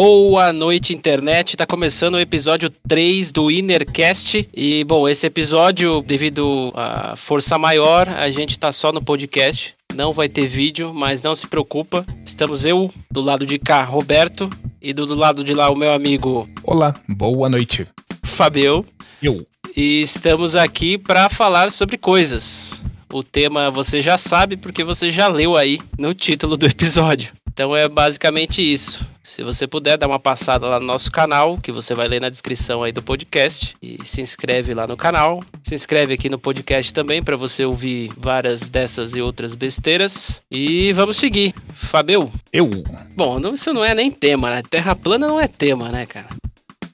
Boa noite, internet. Tá começando o episódio 3 do Innercast. E, bom, esse episódio, devido à força maior, a gente tá só no podcast. Não vai ter vídeo, mas não se preocupa. Estamos eu, do lado de cá, Roberto, e do, do lado de lá, o meu amigo. Olá, boa noite. Fabio. Eu. E estamos aqui para falar sobre coisas. O tema você já sabe porque você já leu aí no título do episódio. Então é basicamente isso. Se você puder dar uma passada lá no nosso canal, que você vai ler na descrição aí do podcast, e se inscreve lá no canal. Se inscreve aqui no podcast também para você ouvir várias dessas e outras besteiras. E vamos seguir. Fabio? Eu. Bom, isso não é nem tema, né? Terra plana não é tema, né, cara?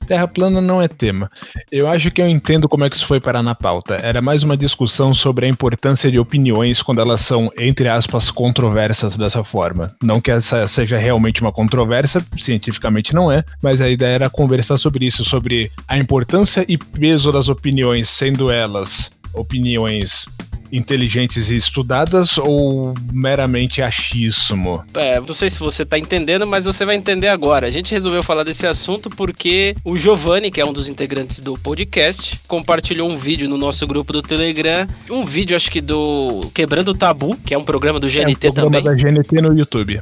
Terra plana não é tema. Eu acho que eu entendo como é que isso foi parar na pauta. Era mais uma discussão sobre a importância de opiniões quando elas são, entre aspas, controversas dessa forma. Não que essa seja realmente uma controvérsia, cientificamente não é, mas a ideia era conversar sobre isso, sobre a importância e peso das opiniões, sendo elas opiniões inteligentes e estudadas ou meramente achismo? É, não sei se você tá entendendo, mas você vai entender agora. A gente resolveu falar desse assunto porque o Giovanni, que é um dos integrantes do podcast, compartilhou um vídeo no nosso grupo do Telegram. Um vídeo, acho que do Quebrando o Tabu, que é um programa do GNT é um programa também. da GNT no YouTube.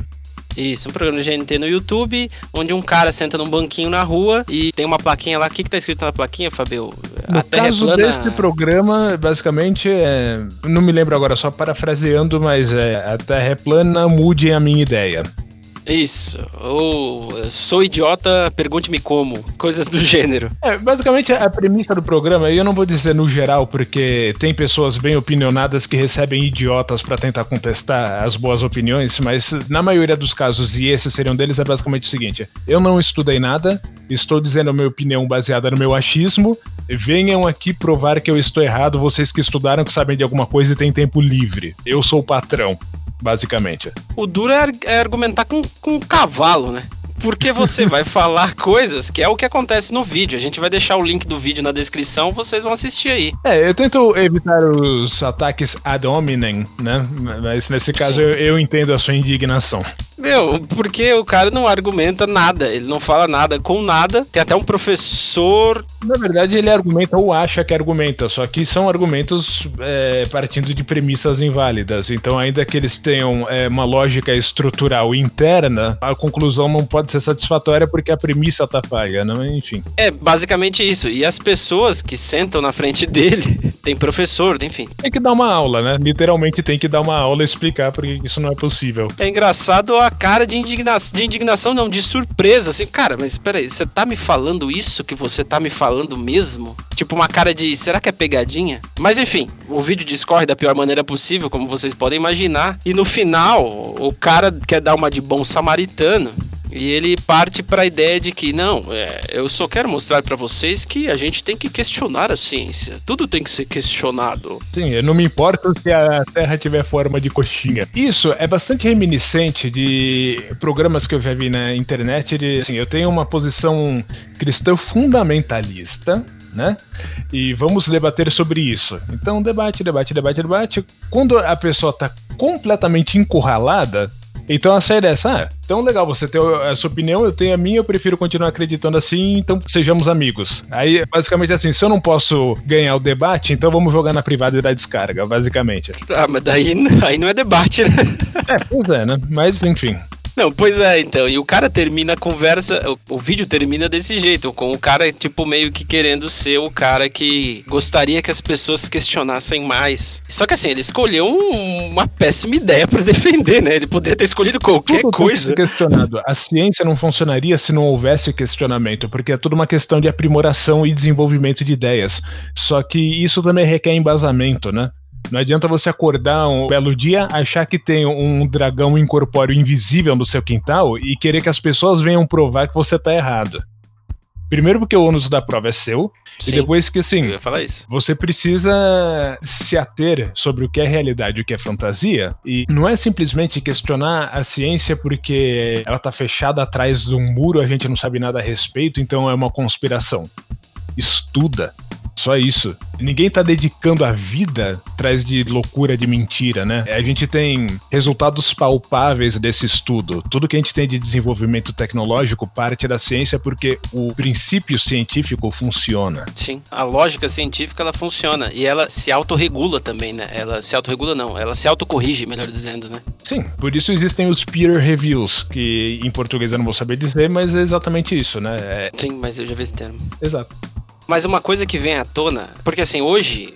Isso, um programa de GNT no YouTube, onde um cara senta num banquinho na rua e tem uma plaquinha lá. O que, que tá escrito na plaquinha, Fabio? No a Terra caso é plana... deste programa, basicamente, é... não me lembro agora, só parafraseando, mas é a Terra é plana, mude a minha ideia. Isso. Ou sou idiota, pergunte-me como. Coisas do gênero. É, basicamente a premissa do programa, e eu não vou dizer no geral, porque tem pessoas bem opinionadas que recebem idiotas para tentar contestar as boas opiniões, mas na maioria dos casos, e esses seriam deles, é basicamente o seguinte: eu não estudei nada, estou dizendo a minha opinião baseada no meu achismo, venham aqui provar que eu estou errado, vocês que estudaram, que sabem de alguma coisa e têm tempo livre. Eu sou o patrão basicamente. O duro é, é argumentar com, com um cavalo, né? Porque você vai falar coisas que é o que acontece no vídeo. A gente vai deixar o link do vídeo na descrição, vocês vão assistir aí. É, eu tento evitar os ataques ad hominem, né? Mas nesse caso eu, eu, entendo a sua indignação. Meu, porque o cara não argumenta nada, ele não fala nada com nada. Tem até um professor. Na verdade, ele argumenta ou acha que argumenta, só que são argumentos é, partindo de premissas inválidas. Então, ainda que eles tenham é, uma lógica estrutural interna, a conclusão não pode ser satisfatória porque a premissa tá falha, não? Enfim. É basicamente isso. E as pessoas que sentam na frente dele, tem professor, enfim. Tem que dar uma aula, né? Literalmente tem que dar uma aula e explicar porque isso não é possível. É engraçado a cara de indignação, de indignação não, de surpresa, assim, cara, mas peraí, você tá me falando isso que você tá me falando mesmo? Tipo uma cara de, será que é pegadinha? Mas enfim, o vídeo discorre da pior maneira possível, como vocês podem imaginar, e no final, o cara quer dar uma de bom samaritano e ele parte para a ideia de que não, é, eu só quero mostrar para vocês que a gente tem que questionar a ciência. Tudo tem que ser questionado. Sim, eu não me importo se a Terra tiver forma de coxinha. Isso é bastante reminiscente de programas que eu já vi na internet. De, assim, eu tenho uma posição cristã fundamentalista, né? E vamos debater sobre isso. Então, debate, debate, debate, debate. Quando a pessoa tá completamente encurralada, então a série é essa, ah, então legal, você tem a sua opinião, eu tenho a minha, eu prefiro continuar acreditando assim, então sejamos amigos. Aí, basicamente assim, se eu não posso ganhar o debate, então vamos jogar na privada e dar descarga, basicamente. Ah, mas daí aí não é debate, né? É, pois é, né? Mas enfim. Não, pois é, então. E o cara termina a conversa, o, o, vídeo termina desse jeito, com o cara, tipo, meio que querendo ser o cara que gostaria que as pessoas questionassem mais. Só que assim, ele escolheu um, uma péssima ideia para defender, né? Ele poderia ter escolhido qualquer tudo coisa. questionado. A ciência não funcionaria se não houvesse questionamento, porque é tudo uma questão de aprimoração e desenvolvimento de ideias. Só que isso também requer embasamento, né? Não adianta você acordar um belo dia, achar que tem um dragão incorpóreo invisível no seu quintal e querer que as pessoas venham provar que você tá errado. Primeiro porque o ônus da prova é seu, Sim, e depois que assim, você precisa se ater sobre o que é realidade e o que é fantasia, e não é simplesmente questionar a ciência porque ela tá fechada atrás de um muro, a gente não sabe nada a respeito, então é uma conspiração. Estuda, Só isso. Ninguém tá dedicando a vida atrás de loucura, de mentira, né? A gente tem resultados palpáveis desse estudo. Tudo que a gente tem de desenvolvimento tecnológico parte da ciência porque o princípio científico funciona. Sim, a lógica científica ela funciona e ela se autorregula também, né? Ela se autorregula não, ela se autocorrige, melhor dizendo, né? Sim, por isso existem os peer reviews, que em português eu não vou saber dizer, mas é exatamente isso, né? É... Sim, mas eu já vi esse termo. Exato. Mas uma coisa que vem à tona, porque assim, hoje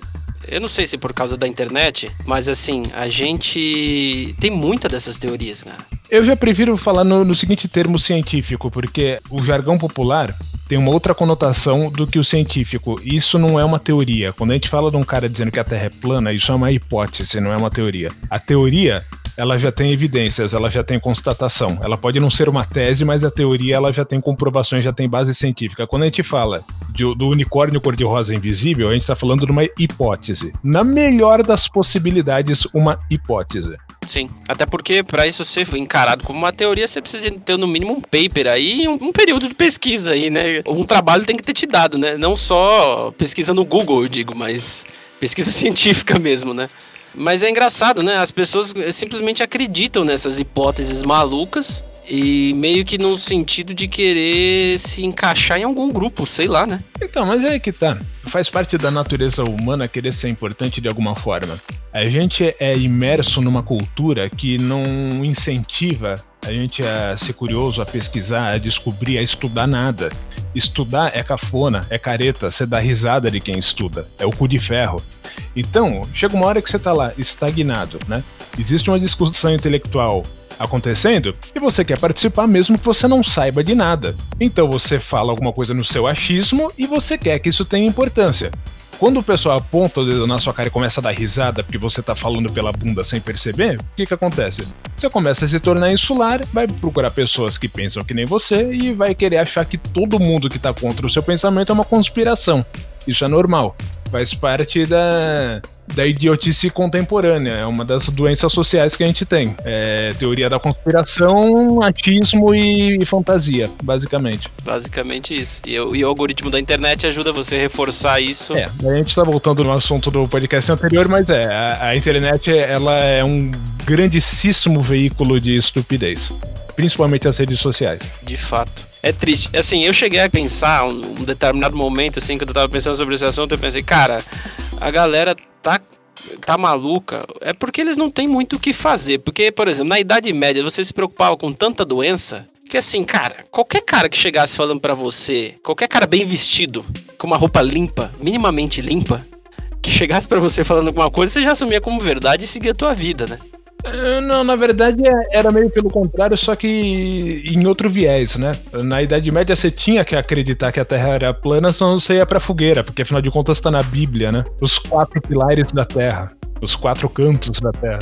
eu não sei se por causa da internet, mas assim, a gente tem muita dessas teorias, cara. Eu já prefiro falar no, no, seguinte termo científico, porque o jargão popular tem uma outra conotação do que o científico. Isso não é uma teoria. Quando a gente fala de um cara dizendo que a Terra é plana, isso é uma hipótese, não é uma teoria. A teoria ela já tem evidências, ela já tem constatação. Ela pode não ser uma tese, mas a teoria ela já tem comprovações, já tem base científica. Quando a gente fala de, do unicórnio cor-de-rosa invisível, a gente está falando de uma hipótese. Na melhor das possibilidades, uma hipótese. Sim, até porque para isso ser encarado como uma teoria, você precisa ter no mínimo um paper aí, um, um, período de pesquisa aí, né? Um trabalho tem que ter te dado, né? Não só pesquisa no Google, eu digo, mas pesquisa científica mesmo, né? Mas é engraçado, né? As pessoas simplesmente acreditam nessas hipóteses malucas e meio que no sentido de querer se encaixar em algum grupo, sei lá, né? Então, mas é aí que tá. Faz parte da natureza humana querer ser importante de alguma forma. A gente é imerso numa cultura que não incentiva a gente a ser curioso, a pesquisar, a descobrir, a estudar nada. Estudar é cafona, é careta, você dá risada de quem estuda, é o cu de ferro. Então, chega uma hora que você tá lá, estagnado, né? Existe uma discussão intelectual acontecendo e você quer participar mesmo que você não saiba de nada. Então você fala alguma coisa no seu achismo e você quer que isso tenha importância. Quando o pessoal aponta o dedo na sua cara e começa a dar risada porque você tá falando pela bunda sem perceber, o que que acontece? Você começa a se tornar insular, vai procurar pessoas que pensam que nem você e vai querer achar que todo mundo que tá contra o seu pensamento é uma conspiração. Isso é normal faz parte da, da idiotice contemporânea. É uma das doenças sociais que a gente tem. É teoria da conspiração, achismo e, fantasia, basicamente. Basicamente isso. E, e, o algoritmo da internet ajuda você a reforçar isso. É, a gente tá voltando no assunto do podcast anterior, mas é, a, a internet ela é um grandíssimo veículo de estupidez. Principalmente as redes sociais. De fato é triste. Assim, eu cheguei a pensar um, um determinado momento, assim, quando eu tava pensando sobre esse assunto, eu pensei, cara, a galera tá tá maluca, é porque eles não têm muito o que fazer. Porque, por exemplo, na Idade Média você se preocupava com tanta doença que, assim, cara, qualquer cara que chegasse falando para você, qualquer cara bem vestido, com uma roupa limpa, minimamente limpa, que chegasse para você falando alguma coisa, você já assumia como verdade e seguia a tua vida, né? Não, na verdade é, era meio pelo contrário, só que em outro viés, né? Na Idade Média você tinha que acreditar que a Terra era plana, senão você ia pra fogueira, porque afinal de contas tá na Bíblia, né? Os quatro pilares da Terra. Os quatro cantos da Terra.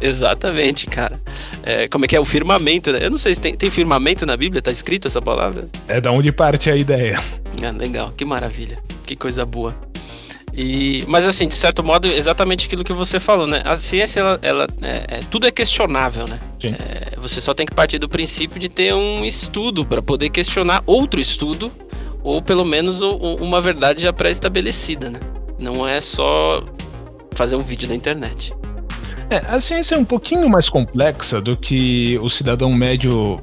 Exatamente, cara. É, como é que é o firmamento, né? Eu não sei se tem, tem firmamento na Bíblia, tá escrito essa palavra? É da onde parte a ideia. Ah, legal, que maravilha. Que coisa boa. E, mas assim, de certo modo, exatamente aquilo que você falou, né? A ciência, ela, ela é, é, tudo é questionável, né? É, você só tem que partir do princípio de ter um estudo para poder questionar outro estudo, ou pelo menos o, uma verdade já pré-estabelecida, né? Não é só fazer um vídeo na internet. É, a ciência é um pouquinho mais complexa do que o cidadão médio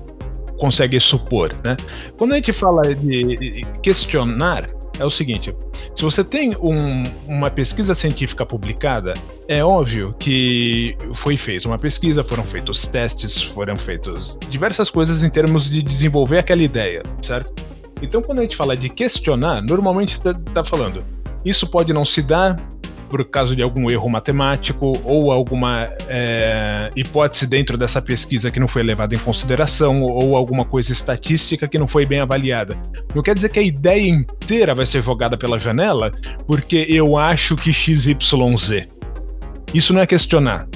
consegue supor, né? Quando a gente fala de questionar, é o seguinte: se você tem um, uma pesquisa científica publicada, é óbvio que foi feita uma pesquisa, foram feitos testes, foram feitas diversas coisas em termos de desenvolver aquela ideia, certo? Então, quando a gente fala de questionar, normalmente está tá falando isso pode não se dar por causa de algum erro matemático ou alguma é, hipótese dentro dessa pesquisa que não foi levada em consideração ou alguma coisa estatística que não foi bem avaliada. Não quer dizer que a ideia inteira vai ser jogada pela janela porque eu acho que XYZ. Isso não é questionar.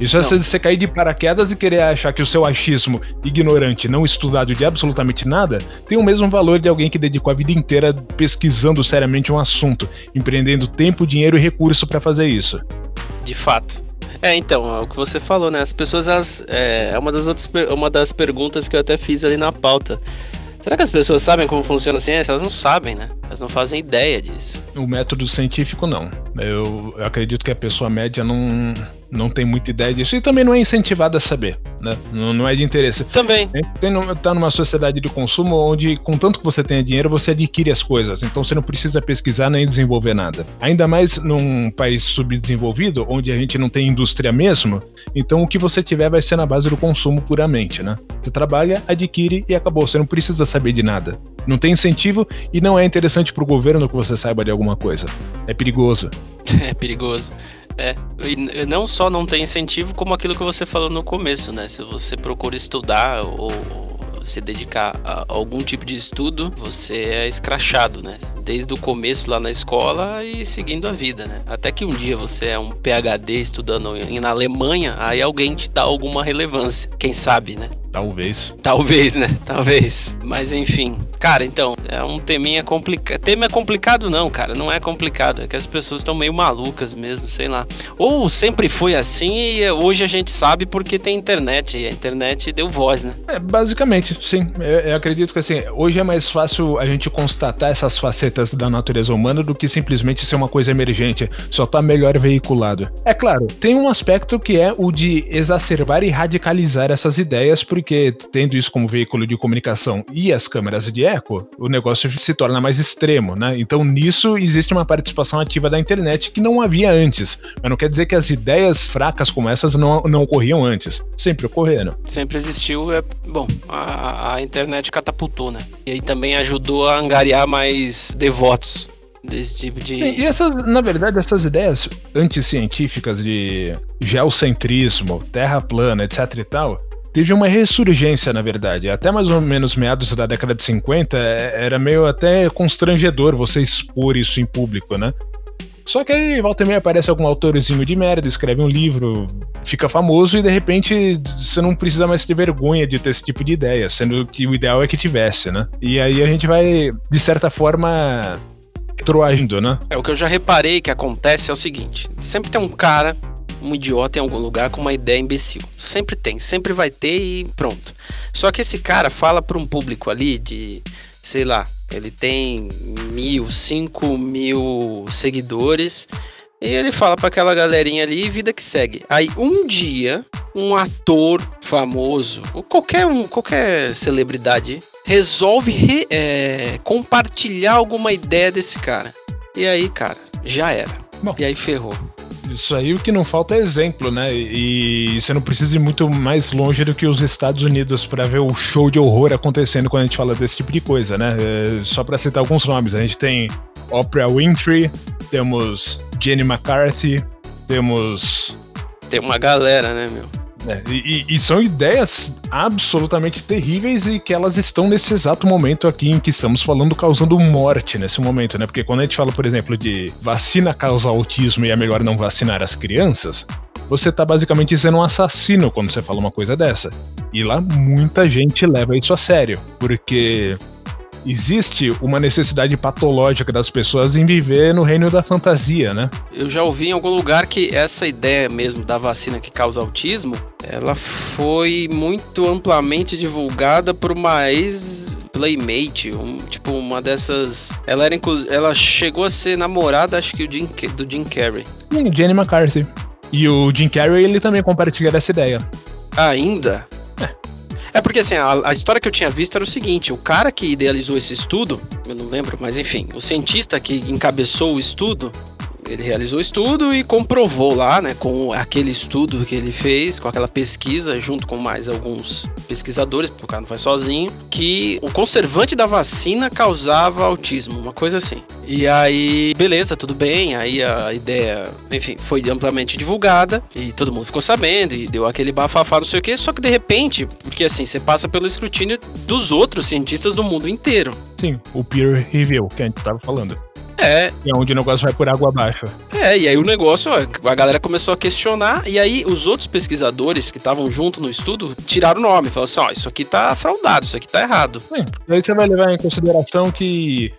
Isso é você cair de paraquedas e querer achar que o seu achismo ignorante, não estudado de absolutamente nada, tem o mesmo valor de alguém que dedicou a vida inteira pesquisando seriamente um assunto, empreendendo tempo, dinheiro e recurso para fazer isso. De fato. É, então, é o que você falou, né? As pessoas, elas, é, é uma das outras, uma das perguntas que eu até fiz ali na pauta. Será que as pessoas sabem como funciona a ciência? Elas não sabem, né? Elas não fazem ideia disso. O método científico, não. Eu, eu acredito que a pessoa média não, não tem muita ideia disso e também não é incentivado a saber, né? Não, não é de interesse. Também. Tem, tá numa sociedade de consumo onde, com tanto que você tenha dinheiro, você adquire as coisas. Então você não precisa pesquisar nem desenvolver nada. Ainda mais num país subdesenvolvido, onde a gente não tem indústria mesmo, então o que você tiver vai ser na base do consumo puramente, né? Você trabalha, adquire e acabou. Você não precisa saber de nada. Não tem incentivo e não é interessante pro governo que você saiba de alguma coisa. É perigoso. É perigoso. É, e não só não tem incentivo, como aquilo que você falou no começo, né? Se você procura estudar ou se dedicar a algum tipo de estudo, você é escrachado, né? Desde o começo lá na escola e seguindo a vida, né? Até que um dia você é um PhD estudando na Alemanha, aí alguém te dá alguma relevância. Quem sabe, né? Talvez. Talvez, né? Talvez. Mas enfim. Cara, então, é um teminha complicado. Tema é complicado, não, cara. Não é complicado. É que as pessoas estão meio malucas mesmo, sei lá. Ou sempre foi assim e hoje a gente sabe porque tem internet. E a internet deu voz, né? É, basicamente, sim. Eu, eu acredito que assim, hoje é mais fácil a gente constatar essas facetas da natureza humana do que simplesmente ser uma coisa emergente. Só tá melhor veiculado. É claro, tem um aspecto que é o de exacerbar e radicalizar essas ideias, porque tendo isso como veículo de comunicação e as câmeras de eco, o negócio se torna mais extremo, né? Então nisso existe uma participação ativa da internet que não havia antes. Mas não quer dizer que as ideias fracas como essas não, não ocorriam antes. Sempre ocorreram. Sempre existiu. É, bom, a, a internet catapultou, né? E aí também ajudou a angariar mais devotos desse tipo de. E essas, na verdade, essas ideias anticientíficas de geocentrismo, terra plana, etc e tal, teve uma ressurgência, na verdade. Até mais ou menos meados da década de 50, é, era meio até constrangedor você expor isso em público, né? Só que aí, volta e meia, aparece algum autorzinho de merda, escreve um livro, fica famoso e de repente você não precisa mais ter vergonha de ter esse tipo de ideia, sendo que o ideal é que tivesse, né? E aí a gente vai, de certa forma, troagindo, né? É, o que eu já reparei que acontece é o seguinte: sempre tem um cara um idiota em algum lugar com uma ideia imbecil. Sempre tem, sempre vai ter e pronto. Só que esse cara fala para um público ali de, sei lá, ele tem mil, cinco mil seguidores. E ele fala para aquela galerinha ali, vida que segue. Aí um dia, um ator famoso, ou qualquer um, qualquer celebridade, resolve re, é, compartilhar alguma ideia desse cara. E aí, cara, já era. Bom, e aí ferrou. Isso aí o que não falta é exemplo, né? E você não precisa ir muito mais longe do que os Estados Unidos para ver o show de horror acontecendo quando a gente fala desse tipo de coisa, né? É, só para citar alguns nomes, a gente tem Oprah Winfrey, temos Jenny McCarthy, temos. Tem uma galera, né, meu? É, e, e, são ideias absolutamente terríveis e que elas estão nesse exato momento aqui em que estamos falando causando morte nesse momento, né? Porque quando a gente fala, por exemplo, de vacina causa autismo e é melhor não vacinar as crianças, você tá basicamente sendo um assassino quando você fala uma coisa dessa. E lá muita gente leva isso a sério, porque existe uma necessidade patológica das pessoas em viver no reino da fantasia, né? Eu já ouvi em algum lugar que essa ideia mesmo da vacina que causa autismo, ela foi muito amplamente divulgada por uma ex playmate, um, tipo uma dessas, ela era ela chegou a ser namorada, acho que o Jim, do Jim Carrey. Sim, Jenny McCarthy. E o Jim Carrey, ele também compartilha essa ideia. Ainda? É porque assim, a, a, história que eu tinha visto era o seguinte: o cara que idealizou esse estudo, eu não lembro, mas enfim, o cientista que encabeçou o estudo, ele realizou o estudo e comprovou lá, né, com aquele estudo que ele fez, com aquela pesquisa, junto com mais alguns pesquisadores, porque o cara não foi sozinho, que o conservante da vacina causava autismo, uma coisa assim. E aí, beleza, tudo bem, aí a ideia, enfim, foi amplamente divulgada e todo mundo ficou sabendo e deu aquele bafafá, não sei o que, só que de repente, porque assim, você passa pelo escrutínio dos outros cientistas do mundo inteiro. Sim, o peer review que a gente tava falando. É. E é onde o negócio vai por água abaixo. É, e aí o negócio, a galera começou a questionar, e aí os outros pesquisadores que estavam junto no estudo tiraram o nome, falaram assim: ó, oh, isso aqui tá fraudado, isso aqui tá errado. Sim, aí você vai levar em consideração que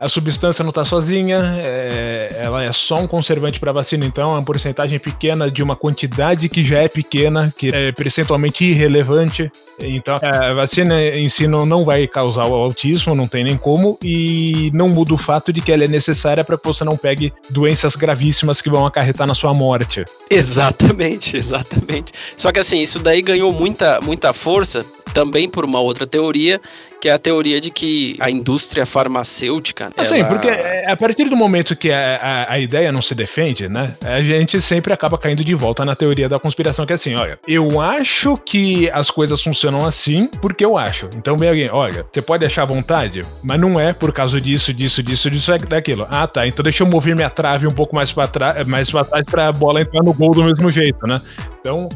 a substância não está sozinha, é, ela é só um conservante para vacina, então é uma porcentagem pequena de uma quantidade que já é pequena, que é percentualmente irrelevante. Então a vacina em si não, não vai causar o autismo, não tem nem como, e não muda o fato de que ela é necessária para que você não pegue doenças gravíssimas que vão acarretar na sua morte. Exatamente, exatamente. Só que assim, isso daí ganhou muita, muita força também por uma outra teoria, que é a teoria de que a indústria farmacêutica. Assim, ela... porque é, a partir do momento que a, a, a, ideia não se defende, né, a gente sempre acaba caindo de volta na teoria da conspiração, que é assim: olha, eu acho que as coisas funcionam assim porque eu acho. Então vem alguém, olha, você pode achar à vontade, mas não é por causa disso, disso, disso, disso, é daquilo. Ah, tá, então deixa eu mover minha trave um pouco mais pra trás, mais pra trás pra bola entrar no gol do mesmo jeito, né? Então.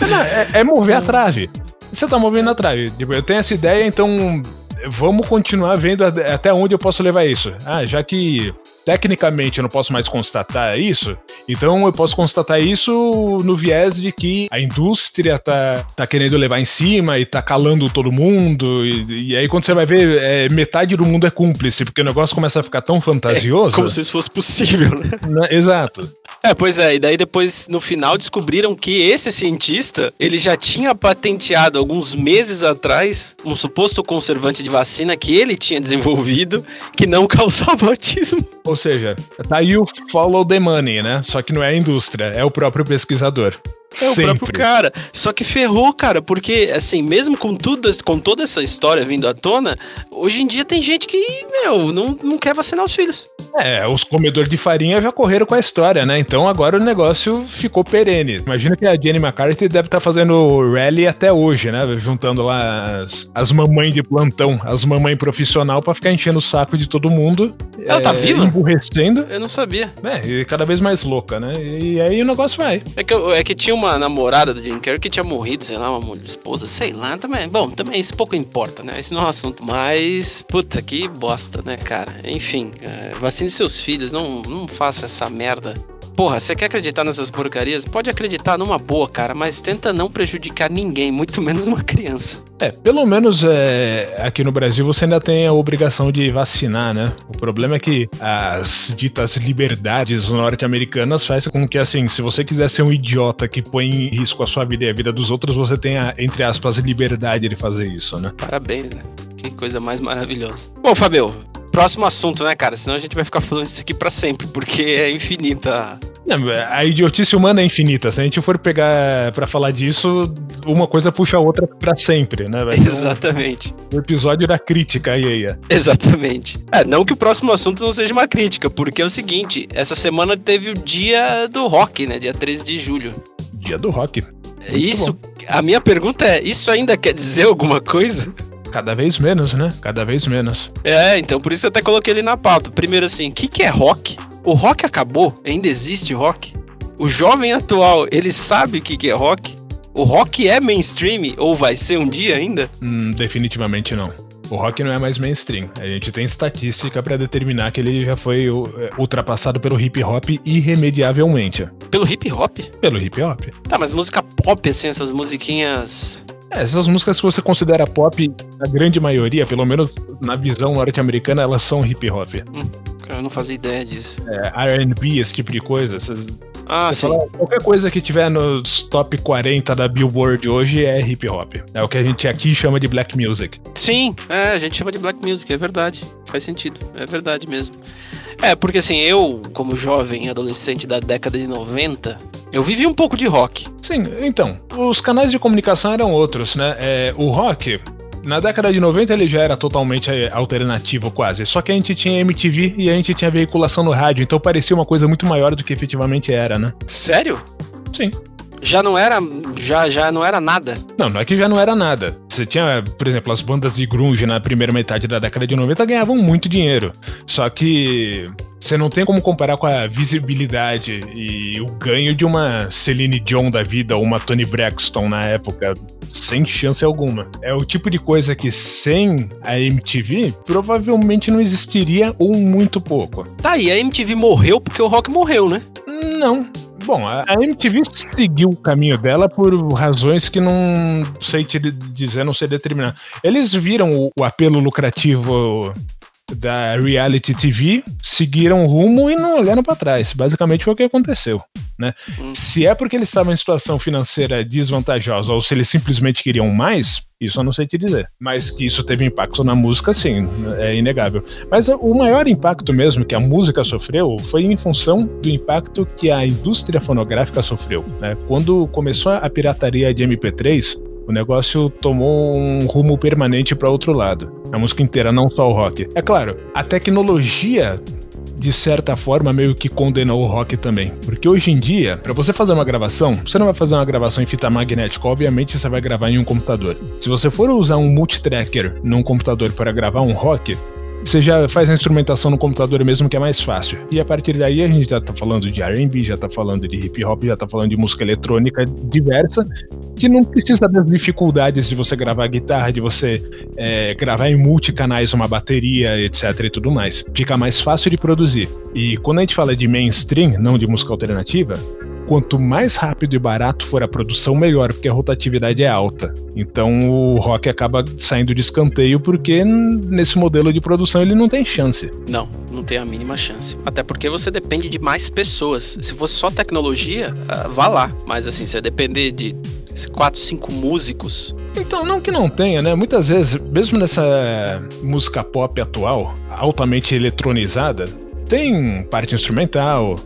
Não, é, é mover a trave. Você tá movendo a trave. Tipo, eu tenho essa ideia, então vamos continuar vendo até onde eu posso levar isso. Ah, já que tecnicamente eu não posso mais constatar isso, então eu posso constatar isso no viés de que a indústria tá, tá querendo levar em cima e tá calando todo mundo, e, e aí quando você vai ver, é, metade do mundo é cúmplice, porque o negócio começa a ficar tão fantasioso. É, como se isso fosse possível, né? né? Exato. É, pois é, e daí depois, no final, descobriram que esse cientista, ele já tinha patenteado alguns meses atrás um suposto conservante de vacina que ele tinha desenvolvido, que não causava autismo. Ou seja, tá aí o follow the money, né? Só que não é a indústria, é o próprio pesquisador. É Sempre. o próprio cara. Só que ferrou, cara, porque, assim, mesmo com tudo, com toda essa história vindo à tona, hoje em dia tem gente que, meu, não, não quer vacinar os filhos. É, os comedores de farinha já correram com a história, né? Então agora o negócio ficou perene. Imagina que a Jenny McCarthy deve estar tá fazendo rally até hoje, né? Juntando lá as, as mamães de plantão, as mamães profissional para ficar enchendo o saco de todo mundo. Ela tá é, tá viva? Emburrecendo. Eu não sabia. É, e cada vez mais louca, né? E aí o negócio vai. É que, é que tinha uma namorada do Jim Carrey que tinha morrido, sei lá, uma mulher, esposa, sei lá, também. Bom, também isso pouco importa, né? Esse não é um assunto. Mas, puta, que bosta, né, cara? Enfim, é, vacine seus filhos, não, não faça essa merda. Porra, você quer acreditar nessas porcarias? Pode acreditar numa boa, cara, mas tenta não prejudicar ninguém, muito menos uma criança. É, pelo menos é, aqui no Brasil você ainda tem a obrigação de vacinar, né? O problema é que as ditas liberdades norte-americanas fazem com que, assim, se você quiser ser um idiota que põe em risco a sua vida e a vida dos outros, você tenha, entre aspas, liberdade de fazer isso, né? Parabéns, né? Que coisa mais maravilhosa. Bom, Fabio, próximo assunto, né, cara? Senão a gente vai ficar falando isso aqui para sempre, porque é infinita. Não, a idiotice humana é infinita. Se a gente for pegar para falar disso, uma coisa puxa a outra para sempre, né? Exatamente. Um, um episódio da crítica aí, aí. Exatamente. É, não que o próximo assunto não seja uma crítica, porque é o seguinte: essa semana teve o dia do rock, né? Dia 13 de julho. Dia do rock. Muito isso, bom. a minha pergunta é: isso ainda quer dizer alguma coisa? Cada vez menos, né? Cada vez menos. É, então por isso eu até coloquei ele na pauta. Primeiro assim, o que, que é rock? O rock acabou? Ainda existe rock? O jovem atual, ele sabe o que, que é rock? O rock é mainstream ou vai ser um dia ainda? Hum, definitivamente não. O rock não é mais mainstream. A gente tem estatística para determinar que ele já foi é, ultrapassado pelo hip hop irremediavelmente. Pelo hip hop? Pelo hip hop. Tá, mas música pop, assim, essas musiquinhas é, essas músicas que você considera pop, a grande maioria, pelo menos na visão norte-americana, elas são hip hop. Hum, eu não fazia ideia disso. É, RB, esse tipo de coisa. ah, sim. Fala, qualquer coisa que tiver nos top 40 da Billboard hoje é hip hop. É o que a gente aqui chama de black music. Sim, é, a gente chama de black music, é verdade. Faz sentido, é verdade mesmo. É, porque assim, eu, como jovem adolescente da década de 90, eu vivi um pouco de rock. Sim, então, os canais de comunicação eram outros, né? É, o rock, na década de 90 ele já era totalmente é, alternativo quase. Só que a gente tinha MTV e a gente tinha veiculação no rádio, então parecia uma coisa muito maior do que efetivamente era, né? Sério? Sim já não era já, já não era nada. Não, não é que já não era nada. Você tinha, por exemplo, as bandas de grunge na primeira metade da década de 90 ganhavam muito dinheiro. Só que você não tem como comparar com a visibilidade e o ganho de uma Celine Dion da vida ou uma Tony Braxton na época. Sem chance alguma. É o tipo de coisa que sem a MTV provavelmente não existiria ou muito pouco. Tá, e a MTV morreu porque o rock morreu, né? Não, Bom, a MTV seguiu o caminho dela por razões que não sei te dizer, não sei determinar. Eles viram o, o apelo lucrativo da reality TV seguiram rumo e não olharam para trás. Basicamente foi o que aconteceu. Né? Hum. Se é porque eles estavam em situação financeira desvantajosa ou se eles simplesmente queriam mais, isso eu não sei te dizer. Mas que isso teve impacto na música, sim, é inegável. Mas o maior impacto mesmo que a música sofreu foi em função do impacto que a indústria fonográfica sofreu. Né? Quando começou a pirataria de MP3, o negócio tomou um rumo permanente para outro lado. A música inteira, não só o rock. É claro, a tecnologia de certa forma, meio que condenou o rock também. Porque hoje em dia, para você fazer uma gravação, você não vai fazer uma gravação em fita magnética, obviamente você vai gravar em um computador. Se você for usar um multitracker num computador para gravar um rock, você já faz a instrumentação no computador mesmo, que é mais fácil. E a partir daí a gente já tá falando de R&B, já tá falando de hip hop, já tá falando de música eletrônica diversa, que não precisa das dificuldades de você gravar guitarra, de você é, gravar em multicanais uma bateria, etc e tudo mais. Fica mais fácil de produzir. E quando a gente fala de mainstream, não de música alternativa, quanto mais rápido e barato for a produção, melhor, porque a rotatividade é alta. Então o rock acaba saindo de escanteio porque nesse modelo de produção ele não tem chance. Não, não tem a mínima chance. Até porque você depende de mais pessoas. Se fosse só tecnologia, uh, vá lá. Mas assim, você depender de quatro, cinco músicos, então, não que não tenha, né? Muitas vezes, mesmo nessa música pop atual, altamente eletronizada, tem parte instrumental,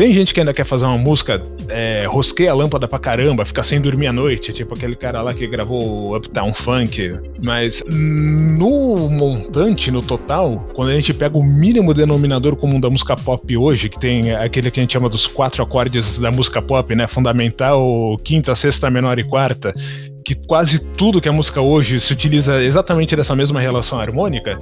tem gente que ainda quer fazer uma música, é, rosqueia a lâmpada pra caramba, ficar sem dormir à noite, tipo aquele cara lá que gravou Uptown Funk. Mas no montante, no total, quando a gente pega o mínimo denominador comum da música pop hoje, que tem aquele que a gente chama dos quatro acordes da música pop, né? Fundamental, quinta, sexta, menor e quarta que quase tudo que a música hoje se utiliza exatamente dessa mesma relação harmônica,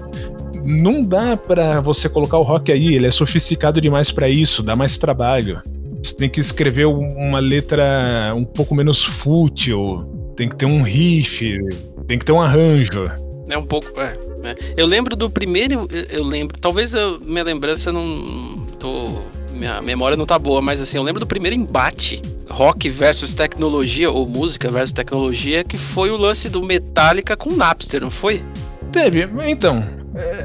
não dá para você colocar o rock aí, ele é sofisticado demais para isso, dá mais trabalho. Você tem que escrever uma letra um pouco menos fútil, tem que ter um riff, tem que ter um arranjo. É um pouco. É, é. Eu lembro do primeiro. Eu lembro. Talvez eu, minha lembrança não. tô. Minha memória não tá boa, mas assim, eu lembro do primeiro embate rock versus tecnologia, ou música versus tecnologia, que foi o lance do Metallica com Napster, não foi? Teve, então.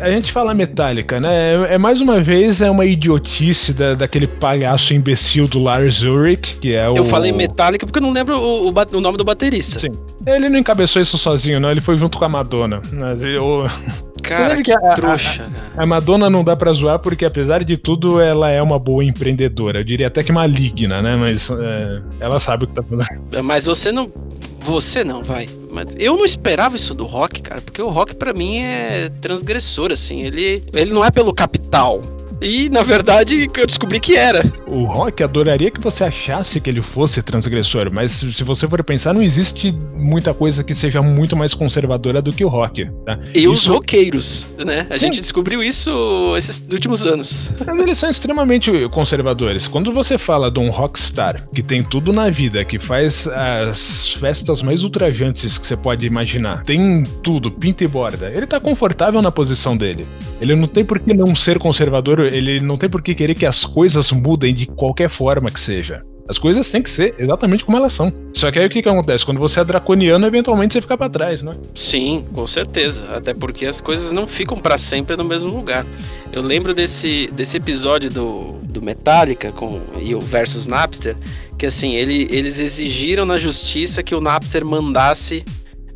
A gente fala metálica, né? É, é mais uma vez é uma idiotice da, daquele palhaço imbecil do Lars Ulrich, que é o. Eu falei metálica porque eu não lembro o, o, o, nome do baterista. Sim. Ele não encabeçou isso sozinho, não. Ele foi junto com a Madonna. Mas eu... Cara, que, a, trouxa, a, a, Madonna não dá pra zoar porque, apesar de tudo, ela é uma boa empreendedora. Eu diria até que maligna, né? Mas é, ela sabe o que tá fazendo. Mas você não. Você não, vai. Mas eu não esperava isso do rock, cara, porque o rock para mim é transgressor, assim. Ele, ele não é pelo capital. E, na verdade, eu descobri que era. O Rock adoraria que você achasse que ele fosse transgressor, mas se você for pensar, não existe muita coisa que seja muito mais conservadora do que o rock. Tá? E isso... os roqueiros, né? A Sim. gente descobriu isso esses últimos anos. Eles são extremamente conservadores. Quando você fala de um rockstar que tem tudo na vida, que faz as festas mais ultrajantes que você pode imaginar, tem tudo, pinta e borda, ele tá confortável na posição dele. Ele não tem por que não ser conservador ele não tem por que querer que as coisas mudem de qualquer forma que seja. As coisas têm que ser exatamente como elas são. Só que aí o que, que acontece? Quando você é draconiano, eventualmente você fica para trás, né? Sim, com certeza. Até porque as coisas não ficam para sempre no mesmo lugar. Eu lembro desse, desse episódio do, do Metallica com, e o versus Napster, que assim, ele, eles exigiram na justiça que o Napster mandasse,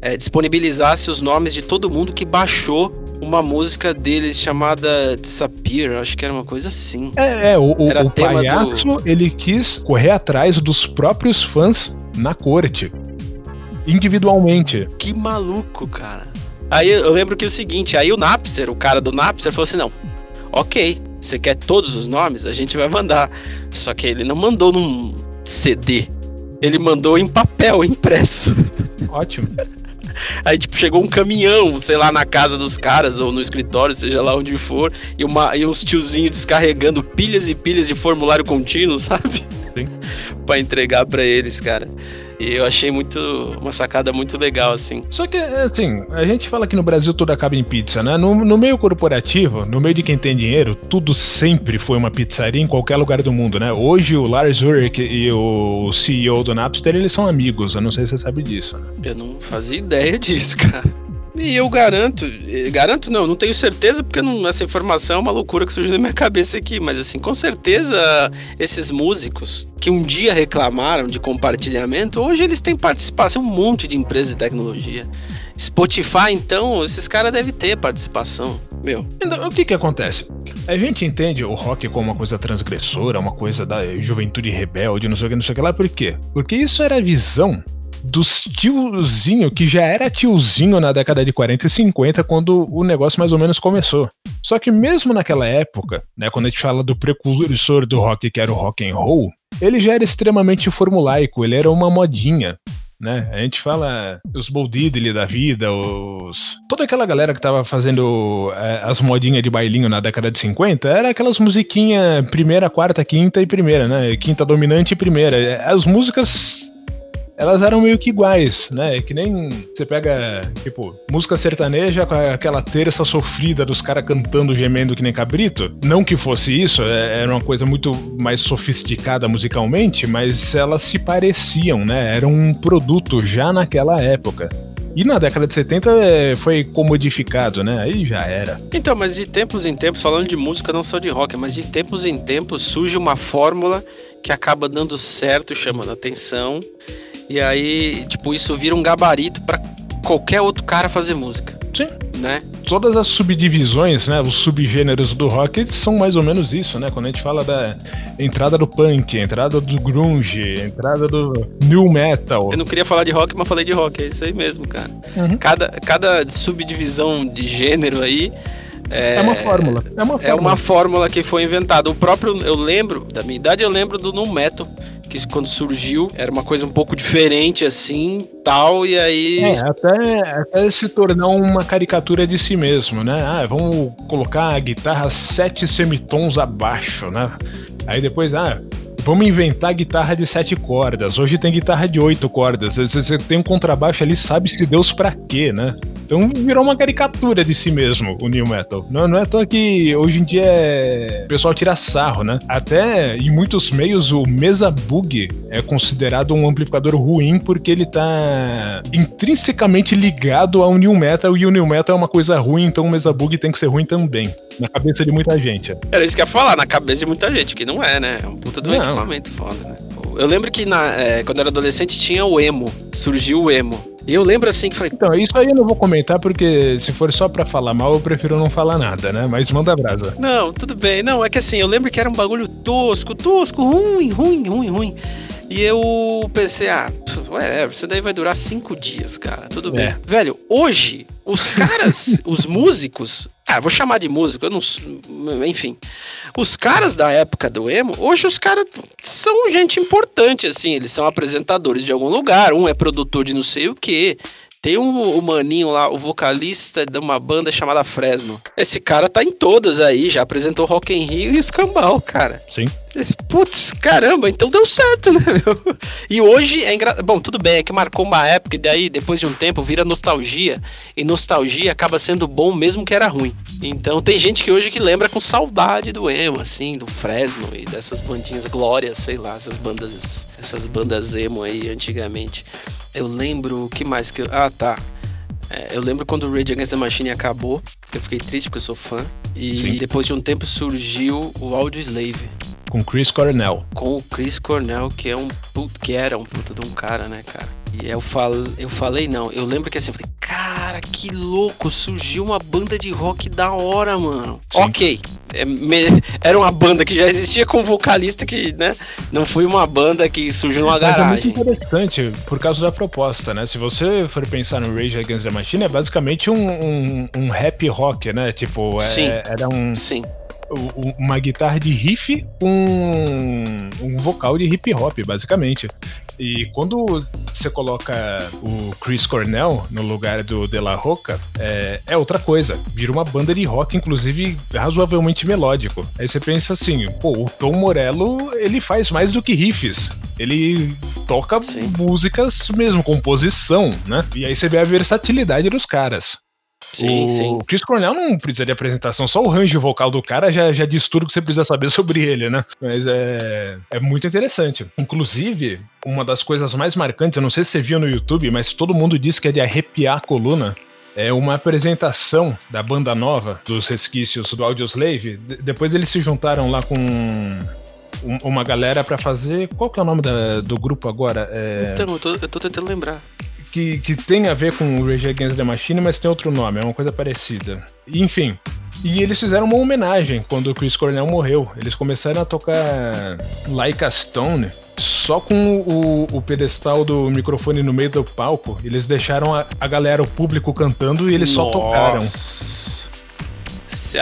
é, disponibilizasse os nomes de todo mundo que baixou uma música deles chamada Disappear, acho que era uma coisa assim. É, é o, era o, o palhaço, do... ele quis correr atrás dos próprios fãs na corte. Individualmente. Que maluco, cara. Aí eu lembro que é o seguinte, aí o Napster, o cara do Napster falou assim, não, ok, você quer todos os nomes? A gente vai mandar. Só que ele não mandou num CD. Ele mandou em papel, impresso. Ótimo. Aí, tipo, chegou um caminhão, sei lá, na casa dos caras ou no escritório, seja lá onde for, e, uma, e uns tiozinhos descarregando pilhas e pilhas de formulário contínuo, sabe? Sim. pra entregar para eles, cara. E eu achei muito uma sacada muito legal, assim. Só que, assim, a gente fala que no Brasil tudo acaba em pizza, né? No, no meio corporativo, no meio de quem tem dinheiro, tudo sempre foi uma pizzaria em qualquer lugar do mundo, né? Hoje o Lars Ulrich e o CEO do Napster, eles são amigos. Eu não sei se você sabe disso, né? Eu não fazia ideia disso, cara. E eu garanto, garanto não, não tenho certeza, porque não, essa informação é uma loucura que surgiu na minha cabeça aqui, mas assim, com certeza esses músicos que um dia reclamaram de compartilhamento, hoje eles têm participação, um monte de empresas de tecnologia. Spotify, então, esses caras devem ter participação. Meu. Então, o que que acontece? A gente entende o rock como uma coisa transgressora, uma coisa da juventude rebelde, não sei o que, não sei o que lá, por quê? Porque isso era a visão dos tiozinho que já era tiozinho na década de 40 e 50 quando o negócio mais ou menos começou. Só que mesmo naquela época, né, quando a gente fala do precursor do rock que era o rock and roll, ele já era extremamente formulaico, ele era uma modinha né? A gente fala os Bo Diddley da vida, os. Toda aquela galera que tava fazendo é, as modinhas de bailinho na década de 50, era aquelas musiquinhas primeira, quarta, quinta e primeira, né? Quinta dominante e primeira. As músicas elas eram meio que iguais, né? Que nem você pega, tipo, música sertaneja com aquela terça sofrida dos caras cantando, gemendo que nem cabrito. Não que fosse isso, é, era uma coisa muito mais sofisticada musicalmente, mas elas se pareciam, né? Era um produto já naquela época. E na década de 70 é, foi comodificado, né? Aí já era. Então, mas de tempos em tempos, falando de música, não só de rock, mas de tempos em tempos surge uma fórmula que acaba dando certo, chamando atenção e aí, tipo, isso vira um gabarito para qualquer outro cara fazer música. Sim. Né? Todas as subdivisões, né, os subgêneros do rock são mais ou menos isso, né? Quando a gente fala da entrada do punk, entrada do grunge, entrada do new metal. Eu não queria falar de rock, mas falei de rock, é isso aí mesmo, cara. Uhum. Cada, cada subdivisão de gênero aí é, é, uma fórmula. É uma fórmula. É uma fórmula que foi inventada. O próprio, eu lembro, da minha idade, eu lembro do Nu Metal, que quando surgiu era uma coisa um pouco diferente assim, tal, e aí. É, até, até se tornou uma caricatura de si mesmo, né? Ah, vamos colocar a guitarra sete semitons abaixo, né? Aí depois, ah, vamos inventar guitarra de sete cordas. Hoje tem guitarra de oito cordas. Você tem um contrabaixo ali, sabe-se Deus pra quê, né? Então virou uma caricatura de si mesmo, o New Metal. Não, não é à toa que hoje em dia é... o pessoal tira sarro, né? Até em muitos meios o Mesa Bug é considerado um amplificador ruim porque ele tá intrinsecamente ligado ao New Metal e o New Metal é uma coisa ruim, então o Mesa Bug tem que ser ruim também. Na cabeça de muita gente. Era isso que eu ia falar, na cabeça de muita gente, que não é, né? É um puta do não. equipamento foda, né? Eu lembro que na, é, quando eu era adolescente tinha o emo, surgiu o emo. Eu lembro assim que falei. Então, isso aí eu não vou comentar, porque se for só pra falar mal, eu prefiro não falar nada, né? Mas manda brasa. Não, tudo bem. Não, é que assim, eu lembro que era um bagulho tosco, tosco, ruim, ruim, ruim, ruim. E eu pensei, ah, ué, isso daí vai durar cinco dias, cara. Tudo bem. É. Velho, hoje, os caras, os músicos, ah, vou chamar de músico, eu não. Enfim. Os caras da época do emo, hoje os caras são gente importante, assim. Eles são apresentadores de algum lugar. Um é produtor de não sei o que. Tem um, o maninho lá, o vocalista de uma banda chamada Fresno. Esse cara tá em todas aí, já apresentou Rock in Rio e Escambau, cara. Sim. Putz, caramba, então deu certo, né, meu? E hoje é engraçado. Bom, tudo bem, é que marcou uma época e daí, depois de um tempo, vira nostalgia. E nostalgia acaba sendo bom mesmo que era ruim. Então tem gente que hoje que lembra com saudade do emo, assim, do Fresno e dessas bandinhas, Glória, sei lá, essas bandas, essas bandas emo aí antigamente. Eu lembro, o que mais que eu... Ah, tá. É, eu lembro quando o Rage Against the Machine acabou, eu fiquei triste porque eu sou fã. E Sim. depois de um tempo surgiu o Audio Slave. Com Chris Cornell. Com o Chris Cornell, que é um que era um puta de um cara, né, cara? E eu, fal, eu falei, não, eu lembro que assim, eu falei, cara, que louco, surgiu uma banda de rock da hora, mano. Sim. Ok, era uma banda que já existia com vocalista que, né, não foi uma banda que surgiu numa garagem. Mas é muito interessante por causa da proposta, né? Se você for pensar no Rage Against the Machine, é basicamente um, um, um rap rock, né? Tipo, é, era um... Sim uma guitarra de riff com um vocal de hip hop, basicamente. E quando você coloca o Chris Cornell no lugar do De La Roca, é, é outra coisa. Vira uma banda de rock, inclusive razoavelmente melódico. Aí você pensa assim, pô, o Tom Morello, ele faz mais do que riffs. Ele toca Sim. músicas mesmo, composição, né? E aí você vê a versatilidade dos caras. Sim, o sim. Chris Cornell não precisa de apresentação, só o range vocal do cara já, já diz tudo que você precisa saber sobre ele, né? Mas é, é muito interessante. Inclusive, uma das coisas mais marcantes, eu não sei se você viu no YouTube, mas todo mundo diz que é de arrepiar a coluna, é uma apresentação da banda nova, dos resquícios do Audioslave. D depois eles se juntaram lá com um, uma galera para fazer. Qual que é o nome da, do grupo agora? É... Então, eu tô, eu tô tentando lembrar. Que, que tem a ver com o Rage Against the Machine, mas tem outro nome, é uma coisa parecida. Enfim, e eles fizeram uma homenagem quando o Chris Cornell morreu. Eles começaram a tocar Like a Stone só com o, o, pedestal do microfone no meio do palco. Eles deixaram a, a galera, o público cantando e eles Nossa. só tocaram.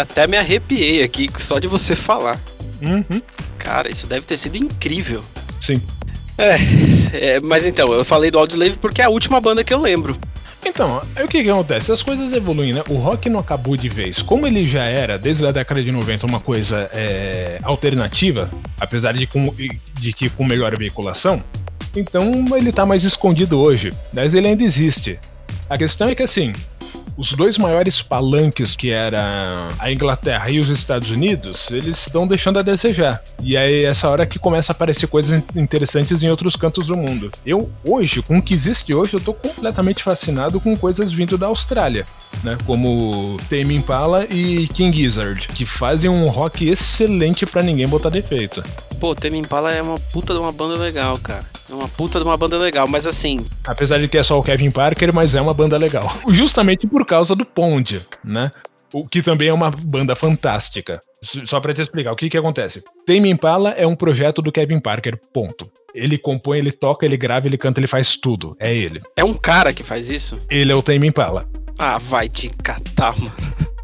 Até me arrepiei aqui só de você falar. Uhum. Cara, isso deve ter sido incrível. Sim. É, é, mas então, eu falei do Audioslave porque é a última banda que eu lembro. Então, o que, que acontece? As coisas evoluem, né? O rock não acabou de vez. Como ele já era, desde a década de 90, uma coisa é, alternativa, apesar de, com, de que com melhor veiculação, então ele tá mais escondido hoje. Mas ele ainda existe. A questão é que assim, os dois maiores palanques, que era a Inglaterra e os Estados Unidos, eles estão deixando a desejar. E aí essa hora que começa a aparecer coisas interessantes em outros cantos do mundo. Eu, hoje, com o que existe hoje, eu tô completamente fascinado com coisas vindo da Austrália, né? Como Tame Impala e King Gizzard, que fazem um rock excelente para ninguém botar defeito. Pô, Tame Impala é uma puta de uma banda legal, cara. É uma puta de uma banda legal, mas assim. Apesar de que é só o Kevin Parker, mas é uma banda legal. Justamente por causa do Pond, né? O que também é uma banda fantástica. Só para te explicar, o que que acontece? Tame Impala é um projeto do Kevin Parker, ponto. Ele compõe, ele toca, ele grava, ele canta, ele faz tudo. É ele. É um cara que faz isso? Ele é o Tame Impala. Ah, vai te catar, mano.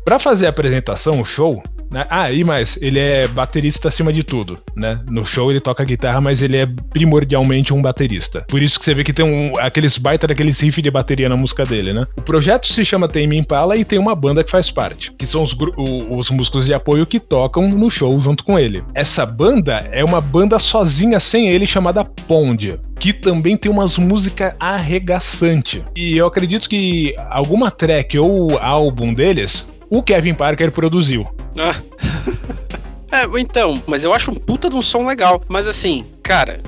Pra fazer a apresentação, o show? Ah, e mais, ele é baterista acima de tudo, né? No show ele toca guitarra, mas ele é primordialmente um baterista. Por isso que você vê que tem um, aqueles baita daqueles riffs de bateria na música dele, né? O projeto se chama Tame Impala e tem uma banda que faz parte, que são os, os músicos de apoio que tocam no show junto com ele. Essa banda é uma banda sozinha sem ele chamada Pond que também tem umas músicas arregaçante. E eu acredito que alguma track ou álbum deles o Kevin Parker produziu. Ah. é, então, mas eu acho um puta de um som legal. Mas assim, cara,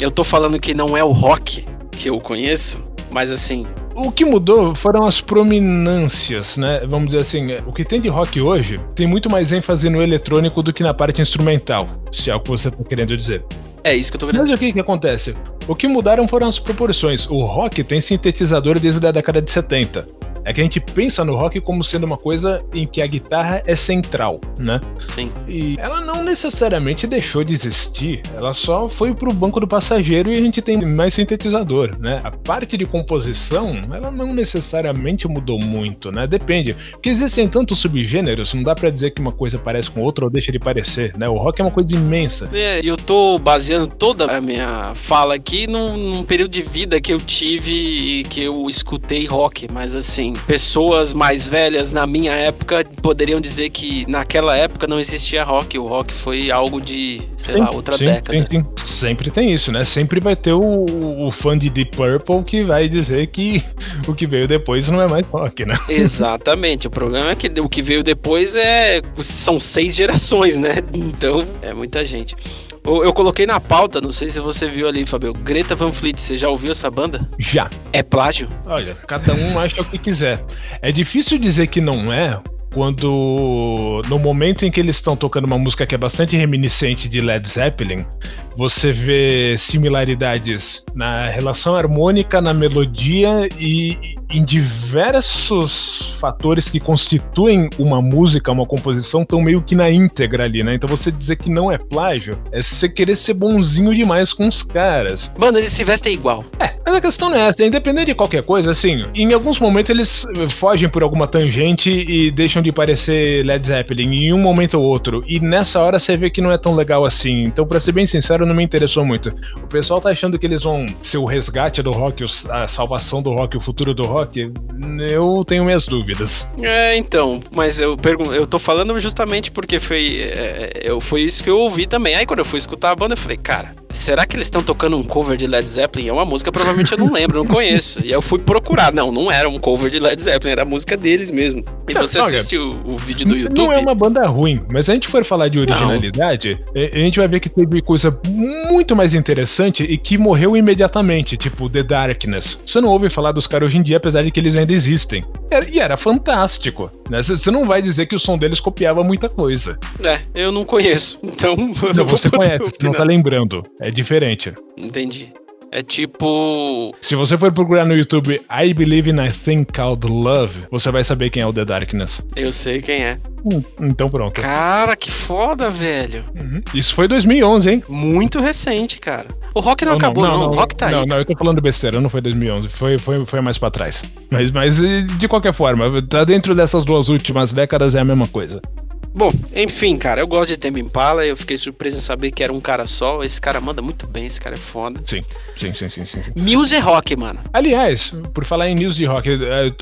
eu tô falando que não é o rock que eu conheço, mas assim. O que mudou foram as prominências, né? Vamos dizer assim, o que tem de rock hoje tem muito mais ênfase no eletrônico do que na parte instrumental, se é o que você tá querendo dizer. É isso que eu tô querendo Mas o que que acontece? O que mudaram foram as proporções. O rock tem sintetizador desde a década de 70. É que a gente pensa no rock como sendo uma coisa em que a guitarra é central, né? Sim. E ela não necessariamente deixou de existir, ela só foi pro banco do passageiro e a gente tem mais sintetizador, né? A parte de composição, ela não necessariamente mudou muito, né? Depende. Porque existem tantos subgêneros, não dá para dizer que uma coisa parece com outra ou deixa de parecer, né? O rock é uma coisa imensa. É, eu tô baseando toda a minha fala aqui num, num período de vida que eu tive e que eu escutei rock, mas assim, pessoas mais velhas na minha época poderiam dizer que naquela época não existia rock. O rock foi algo de, sei sim, lá, outra sim, década. Sim, Sempre tem isso, né? Sempre vai ter o, o fã de Deep Purple que vai dizer que o que veio depois não é mais rock, né? Exatamente. o problema é que o que veio depois é são seis gerações, né? Então é muita gente. Eu, coloquei na pauta, não sei se você viu ali, Fabio. Greta Van Fleet, você já ouviu essa banda? Já. É plágio? Olha, cada um acha o que quiser. É difícil dizer que não é, quando no momento em que eles estão tocando uma música que é bastante reminiscente de Led Zeppelin, você vê similaridades na relação harmônica, na melodia e em diversos fatores que constituem uma música, uma composição, estão meio que na íntegra ali, né? Então você dizer que não é plágio é você querer ser bonzinho demais com os caras. Mano, eles se vestem igual. É, mas a questão não é essa. Independente de qualquer coisa, assim, em alguns momentos eles fogem por alguma tangente e deixam de parecer Led Zeppelin em um momento ou outro. E nessa hora você vê que não é tão legal assim. Então, pra ser bem sincero, não me interessou muito. O pessoal tá achando que eles vão ser o resgate do rock, a salvação do rock, o futuro do rock eu tenho minhas dúvidas. É, então, mas eu pergunto, eu tô falando justamente porque foi, é, eu, foi isso que eu ouvi também. Aí quando eu fui escutar a banda, eu falei, cara, será que eles estão tocando um cover de Led Zeppelin? É uma música provavelmente eu não lembro, não conheço. E eu fui procurar. Não, não era um cover de Led Zeppelin, era a música deles mesmo. E você Olha, assistiu o vídeo do YouTube? Não é uma banda ruim, mas se a gente for falar de originalidade, eh, a gente vai ver que teve coisa muito mais interessante e que morreu imediatamente, tipo The Darkness. Você não ouve falar dos caras hoje em dia, apesar de que eles ainda existem. E era fantástico. né? Você não vai dizer que o som deles copiava muita coisa. É, eu não conheço. Então. Não, você conhece, você não tá lembrando. É diferente. Entendi. É tipo. Se você for procurar no YouTube I Believe in a Thing Called Love, você vai saber quem é o The Darkness. Eu sei quem é. Hum, Então pronto. Cara, que foda, velho. Uhum. Isso foi 2011, hein? Muito recente, cara. O rock não Ou acabou, não. O rock tá não, aí. não, eu tô falando besteira, não foi 2011, foi, foi, foi mais pra trás. Mas, mas de qualquer forma, tá dentro dessas duas últimas décadas é a mesma coisa. Bom, enfim, cara, eu gosto de Tame Impala. Eu fiquei surpreso em saber que era um cara só. Esse cara manda muito bem, esse cara é foda. Sim, sim, sim, sim, sim. Muse é rock, mano. Aliás, por falar em news de rock,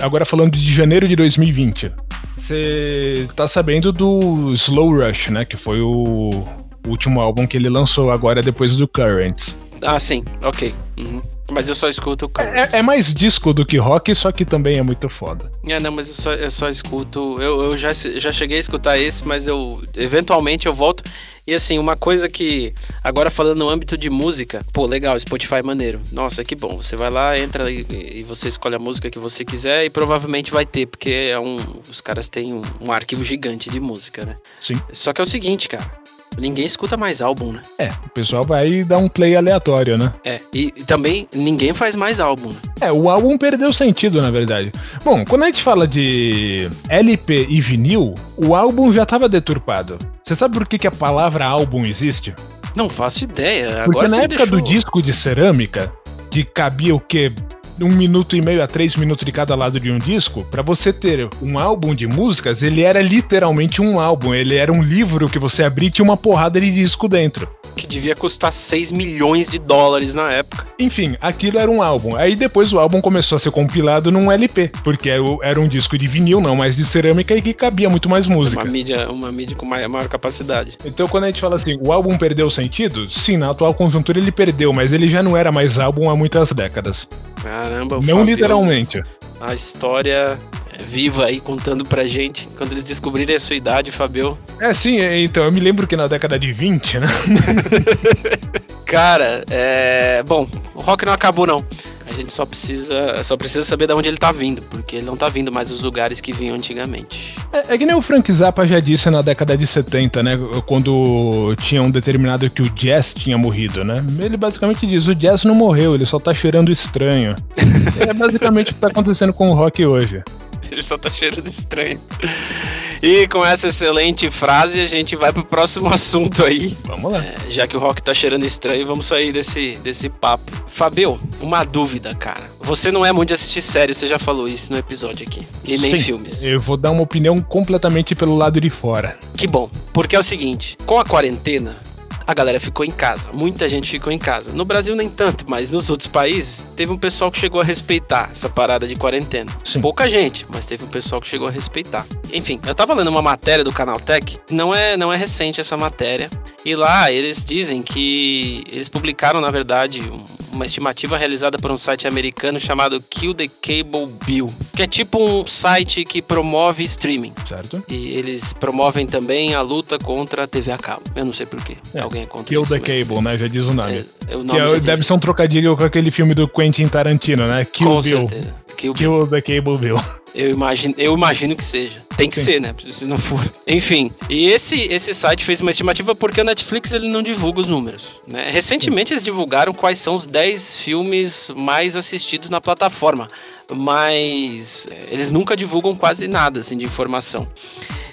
agora falando de janeiro de 2020, você tá sabendo do Slow Rush, né? Que foi o último álbum que ele lançou agora depois do Currents. Ah, sim, ok. Uhum. Mas eu só escuto o Current. É, é mais disco do que rock, só que também é muito foda. É, não, mas eu só, eu só escuto. Eu, eu já, já cheguei a escutar esse, mas eu. Eventualmente eu volto. E assim, uma coisa que. Agora falando no âmbito de música, pô, legal, Spotify é maneiro. Nossa, que bom. Você vai lá, entra e, e você escolhe a música que você quiser e provavelmente vai ter, porque é um. Os caras têm um, um arquivo gigante de música, né? Sim. Só que é o seguinte, cara. Ninguém escuta mais álbum, né? É, o pessoal vai dar um play aleatório, né? É. E, e também ninguém faz mais álbum. Né? É, o álbum perdeu sentido, na verdade. Bom, quando a gente fala de LP e vinil, o álbum já estava deturpado. Você sabe por que, que a palavra álbum existe? Não faço ideia. Porque Agora na época do deixou- disco de cerâmica, que cabia o quê? Um minuto e meio a três minutos de cada lado de um disco, pra você ter um álbum de músicas, ele era literalmente um álbum. Ele era um livro que você abria e tinha uma porrada de disco dentro. Que devia custar 6 milhões de dólares na época. Enfim, aquilo era um álbum. Aí depois o álbum começou a ser compilado num LP, porque era um disco de vinil, não mais de cerâmica e que cabia muito mais música. Uma mídia, uma mídia com mai- maior capacidade. Então quando a gente fala assim, o álbum perdeu o sentido, sim, na atual conjuntura ele perdeu, mas ele já não era mais álbum há muitas décadas. Caramba, o não Fabio, literalmente. A história viva aí contando pra gente. Quando eles descobrirem a sua idade, Fabio. É, sim, é, então, eu me lembro que na década de 20, né? Cara, é. Bom, o rock não acabou, não. A gente só precisa, só precisa saber de onde ele tá vindo, porque ele não tá vindo mais dos lugares que vinham antigamente. É, é que nem o Frank Zappa já disse na década de 70, né? Quando tinham determinado que o jazz tinha morrido, né? Ele basicamente diz: o jazz não morreu, ele só tá cheirando estranho. é basicamente o que tá acontecendo com o rock hoje. Ele só tá cheirando estranho. E com essa excelente frase, a gente vai pro próximo assunto aí. Vamos lá. É, já que o rock tá cheirando estranho, vamos sair desse, desse papo. Fabio, uma dúvida, cara. Você não é muito de assistir série, você já falou isso no episódio aqui. E nem Sim, filmes. Eu vou dar uma opinião completamente pelo lado de fora. Que bom, porque é o seguinte, com a quarentena, a galera ficou em casa, muita gente ficou em casa. No Brasil nem tanto, mas nos outros países teve um pessoal que chegou a respeitar essa parada de quarentena. Sim. Pouca gente, mas teve um pessoal que chegou a respeitar. Enfim, eu tava lendo uma matéria do Canaltech, não é, não é recente essa matéria, e lá eles dizem que eles publicaram, na verdade, um- uma estimativa realizada por um site americano chamado Kill the Cable Bill, que é tipo um site que promove streaming. Certo? E eles promovem também a luta contra a TV a cabo. Eu não sei porquê. É, Alguém é contra Kill isso. the Cable, né? Já diz o nome. É, é o Que nome é- já diz. deve ser um trocadilho com aquele filme do Quentin Tarantino, né? Kill Com Bill. certeza. Kill Bill. Kill the Cable Bill. Eu imagino, eu imagino que seja. Tem que Sim. ser, né? Se não for. Enfim, e esse, esse site fez uma estimativa porque o Netflix ele não divulga os números. Né? Recentemente eles divulgaram quais são os 10 filmes mais assistidos na plataforma. Mas é, eles nunca divulgam quase nada assim, de informação.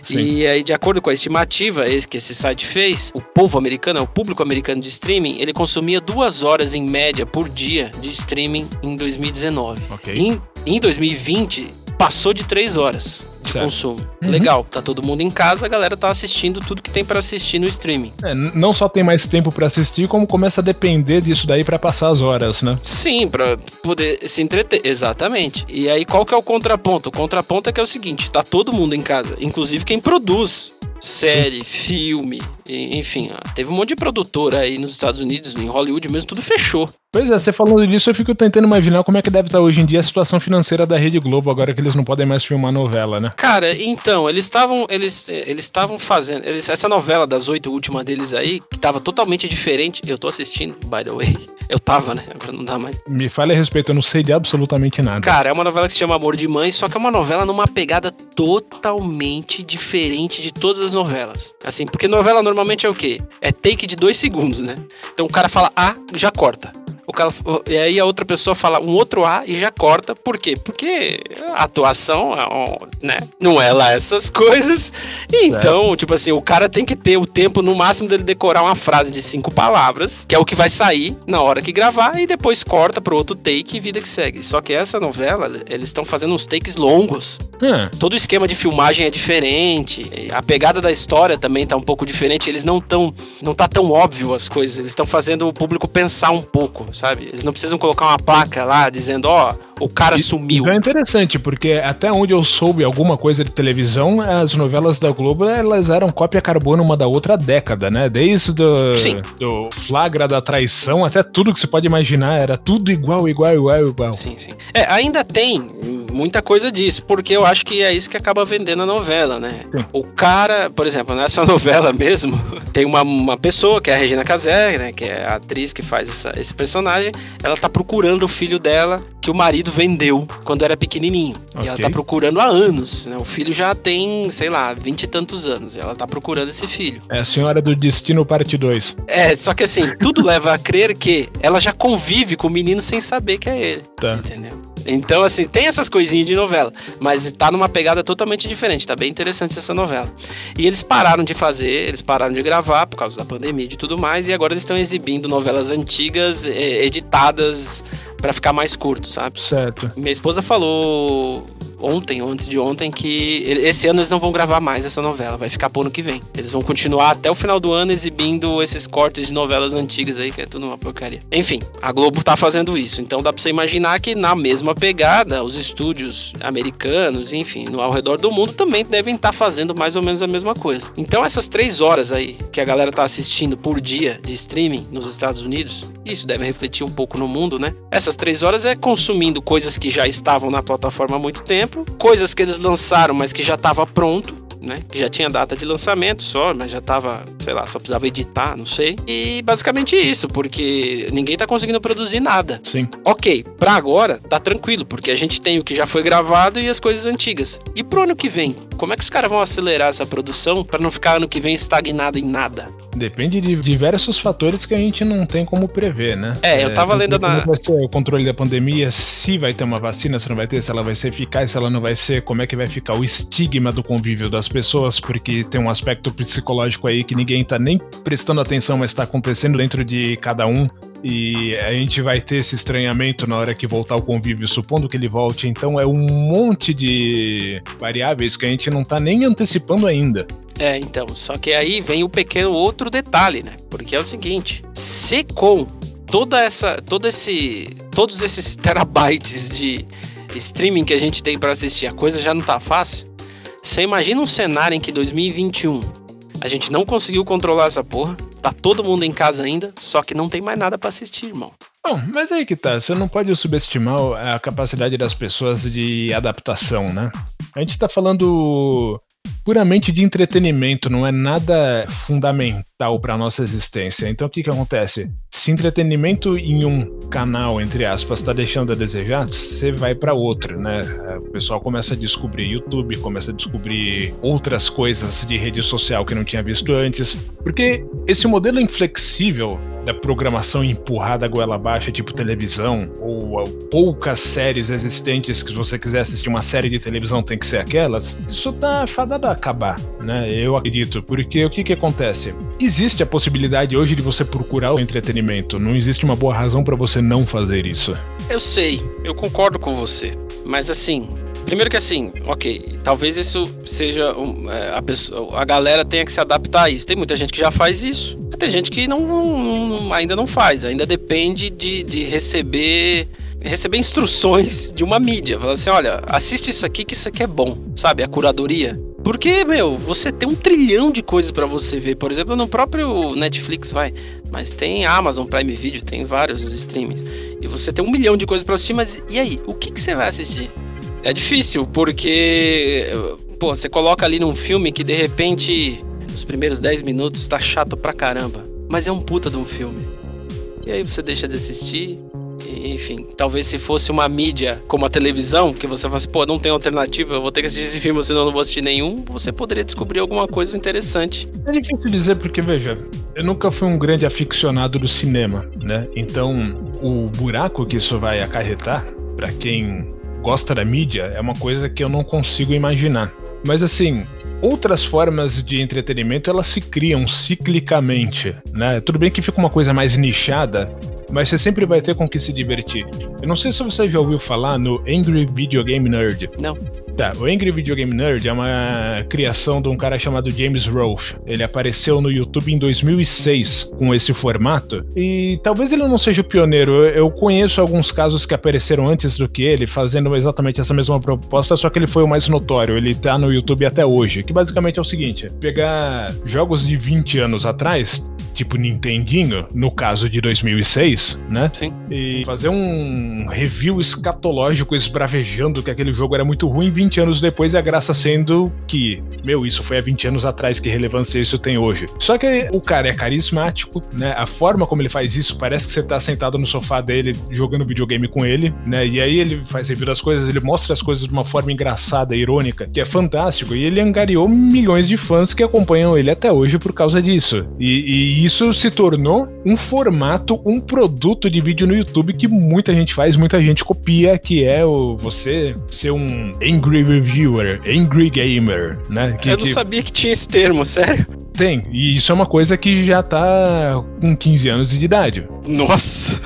Sim. E aí, de acordo com a estimativa esse que esse site fez, o povo americano, o público americano de streaming, ele consumia duas horas em média por dia de streaming em 2019. Ok. Em, em 2020, passou de três horas de Certo. consumo. Uhum. Legal, tá todo mundo em casa, a galera tá assistindo tudo que tem pra assistir no streaming. É, não só tem mais tempo pra assistir, como começa a depender disso daí pra passar as horas, né? Sim, pra poder se entreter. Exatamente. E aí, qual que é o contraponto? O contraponto é que é o seguinte: tá todo mundo em casa, inclusive quem produz série, Sim. filme, enfim, teve um monte de produtora aí nos Estados Unidos, em Hollywood mesmo, tudo fechou. Pois é, você falando disso, eu fico tentando imaginar como é que deve estar hoje em dia a situação financeira da Rede Globo, agora que eles não podem mais filmar novela, né? Cara, então, eles estavam eles eles estavam fazendo, eles, essa novela das oito últimas deles aí, que tava totalmente diferente, eu tô assistindo, by the way. Eu tava, né? Agora não dá mais. Me fale a respeito, eu não sei de absolutamente nada. Cara, é uma novela que se chama Amor de Mãe, só que é uma novela numa pegada totalmente diferente de todas as novelas. Assim, porque novela normalmente é o quê? É take de dois segundos, né? Então o cara fala A, já corta o cara, e aí a outra pessoa fala um outro A e já corta. Por quê? Porque a atuação, né, não é lá essas coisas. Então, tipo assim, o cara tem que ter o tempo no máximo dele decorar uma frase de cinco palavras, que é o que vai sair na hora que gravar, e depois corta pro outro take e vida que segue. Só que essa novela, eles estão fazendo uns takes longos. É. Todo o esquema de filmagem é diferente. A pegada da história também tá um pouco diferente. Eles não tão. Não tá tão óbvio as coisas. Eles estão fazendo o público pensar um pouco sabe? Eles não precisam colocar uma placa lá dizendo, ó, oh, o cara sumiu. Isso é interessante, porque até onde eu soube alguma coisa de televisão, as novelas da Globo, elas eram cópia carbono uma da outra há década, né? Desde do, do flagra da traição até tudo que você pode imaginar, era tudo igual, igual, igual, igual. Sim, sim. É, ainda tem muita coisa disso, porque eu acho que é isso que acaba vendendo a novela, né? Sim. O cara, por exemplo, nessa novela mesmo, tem uma, uma pessoa, que é a Regina Casé, né? Que é a atriz que faz essa, esse personagem, ela tá procurando o filho dela, que o marido vendeu quando era pequenininho. Okay. E ela tá procurando há anos, né? O filho já tem, sei lá, vinte e tantos anos. E ela tá procurando esse filho. É a Senhora do Destino parte 2. É, só que assim, tudo leva a crer que ela já convive com o menino sem saber que é ele. Tá. Entendeu? Então, assim, tem essas coisinhas de novela, mas tá numa pegada totalmente diferente. Tá bem interessante essa novela. E eles pararam de fazer, eles pararam de gravar por causa da pandemia e tudo mais, e agora eles estão exibindo novelas antigas, eh, editadas para ficar mais curto, sabe? Certo. Minha esposa falou ontem ou antes de ontem que esse ano eles não vão gravar mais essa novela, vai ficar pro ano que vem. Eles vão continuar até o final do ano exibindo esses cortes de novelas antigas aí, que é tudo uma porcaria. Enfim, a Globo tá fazendo isso, então dá pra você imaginar que na mesma pegada, os estúdios americanos, enfim, no ao redor do mundo também devem estar tá fazendo mais ou menos a mesma coisa. Então essas três horas aí que a galera tá assistindo por dia de streaming nos Estados Unidos, isso deve refletir um pouco no mundo, né? Essas três horas é consumindo coisas que já estavam na plataforma há muito tempo, coisas que eles lançaram, mas que já estava pronto, né? Que já tinha data de lançamento só, mas já tava, sei lá, só precisava editar, não sei. E basicamente isso, porque ninguém tá conseguindo produzir nada. Sim. Ok, pra agora tá tranquilo, porque a gente tem o que já foi gravado e as coisas antigas. E pro ano que vem? Como é que os caras vão acelerar essa produção para não ficar ano que vem estagnado em nada? Depende de diversos fatores que a gente não tem como prever, né? É, eu tava é, lendo na. Como vai ser controle da pandemia, se vai ter uma vacina, se não vai ter, se ela vai ser eficaz, se ela não vai ser, como é que vai ficar o estigma do convívio das pessoas, porque tem um aspecto psicológico aí que ninguém tá nem prestando atenção, mas tá acontecendo dentro de cada um. E a gente vai ter esse estranhamento na hora que voltar o convívio, supondo que ele volte. Então é um monte de variáveis que a gente não tá nem antecipando ainda. É, então, só que aí vem o pequeno outro detalhe, né? Porque é o seguinte, se com toda essa, todo esse, todos esses terabytes de streaming que a gente tem para assistir, a coisa já não tá fácil. Você imagina um cenário em que 2021 a gente não conseguiu controlar essa porra, tá todo mundo em casa ainda, só que não tem mais nada para assistir, irmão. Bom, mas aí que tá, você não pode subestimar a capacidade das pessoas de adaptação, né? A gente tá falando puramente de entretenimento, não é nada fundamental para nossa existência. Então o que que acontece? Se entretenimento em um canal, entre aspas, está deixando a desejar, você vai para outro, né? O pessoal começa a descobrir YouTube, começa a descobrir outras coisas de rede social que não tinha visto antes, porque esse modelo inflexível da programação empurrada a goela abaixo, tipo televisão, ou poucas séries existentes que se você quiser assistir uma série de televisão tem que ser aquelas, isso tá fadado a acabar, né? Eu acredito, porque o que que acontece? Existe a possibilidade hoje de você procurar o entretenimento, não existe uma boa razão para você não fazer isso. Eu sei, eu concordo com você, mas assim, Primeiro que assim, ok, talvez isso seja um, é, a, pessoa, a galera tenha que se adaptar a isso. Tem muita gente que já faz isso, tem gente que não, não ainda não faz, ainda depende de, de receber receber instruções de uma mídia. Falar assim, olha, assiste isso aqui que isso aqui é bom, sabe? A curadoria. Porque, meu, você tem um trilhão de coisas para você ver. Por exemplo, no próprio Netflix, vai. Mas tem Amazon Prime Video, tem vários streamings. E você tem um milhão de coisas pra assistir, mas e aí? O que, que você vai assistir? É difícil, porque. Pô, você coloca ali num filme que de repente os primeiros 10 minutos tá chato pra caramba. Mas é um puta de um filme. E aí você deixa de assistir, enfim, talvez se fosse uma mídia como a televisão, que você fala assim, pô, não tem alternativa, eu vou ter que assistir esse filme, senão eu não vou assistir nenhum, você poderia descobrir alguma coisa interessante. É difícil dizer porque, veja, eu nunca fui um grande aficionado do cinema, né? Então, o buraco que isso vai acarretar, para quem gosta da mídia, é uma coisa que eu não consigo imaginar. Mas assim, outras formas de entretenimento elas se criam ciclicamente, né? Tudo bem que fica uma coisa mais nichada, mas você sempre vai ter com que se divertir. Eu não sei se você já ouviu falar no Angry Video Game Nerd. Não. Tá, o Angry Video Game Nerd é uma criação de um cara chamado James Rolfe. Ele apareceu no YouTube em 2006 com esse formato e talvez ele não seja o pioneiro. Eu conheço alguns casos que apareceram antes do que ele, fazendo exatamente essa mesma proposta, só que ele foi o mais notório. Ele tá no YouTube até hoje, que basicamente é o seguinte: pegar jogos de 20 anos atrás, tipo Nintendinho, no caso de 2006, né? Sim. E fazer um review escatológico esbravejando que aquele jogo era muito ruim 20 anos depois, e a graça sendo que, meu, isso foi há 20 anos atrás, que relevância isso tem hoje. Só que o cara é carismático, né? A forma como ele faz isso parece que você tá sentado no sofá dele jogando videogame com ele, né? E aí ele faz review das coisas, ele mostra as coisas de uma forma engraçada, irônica, que é fantástico. E ele angariou milhões de fãs que acompanham ele até hoje por causa disso. E, e isso se tornou um formato, um produto de vídeo no YouTube que muita gente faz, muita gente copia, que é o você ser um angry reviewer, angry gamer, né? Que, Eu não que sabia que tinha esse termo, sério. tem. E isso é uma coisa que já tá com 15 anos de idade. Nossa.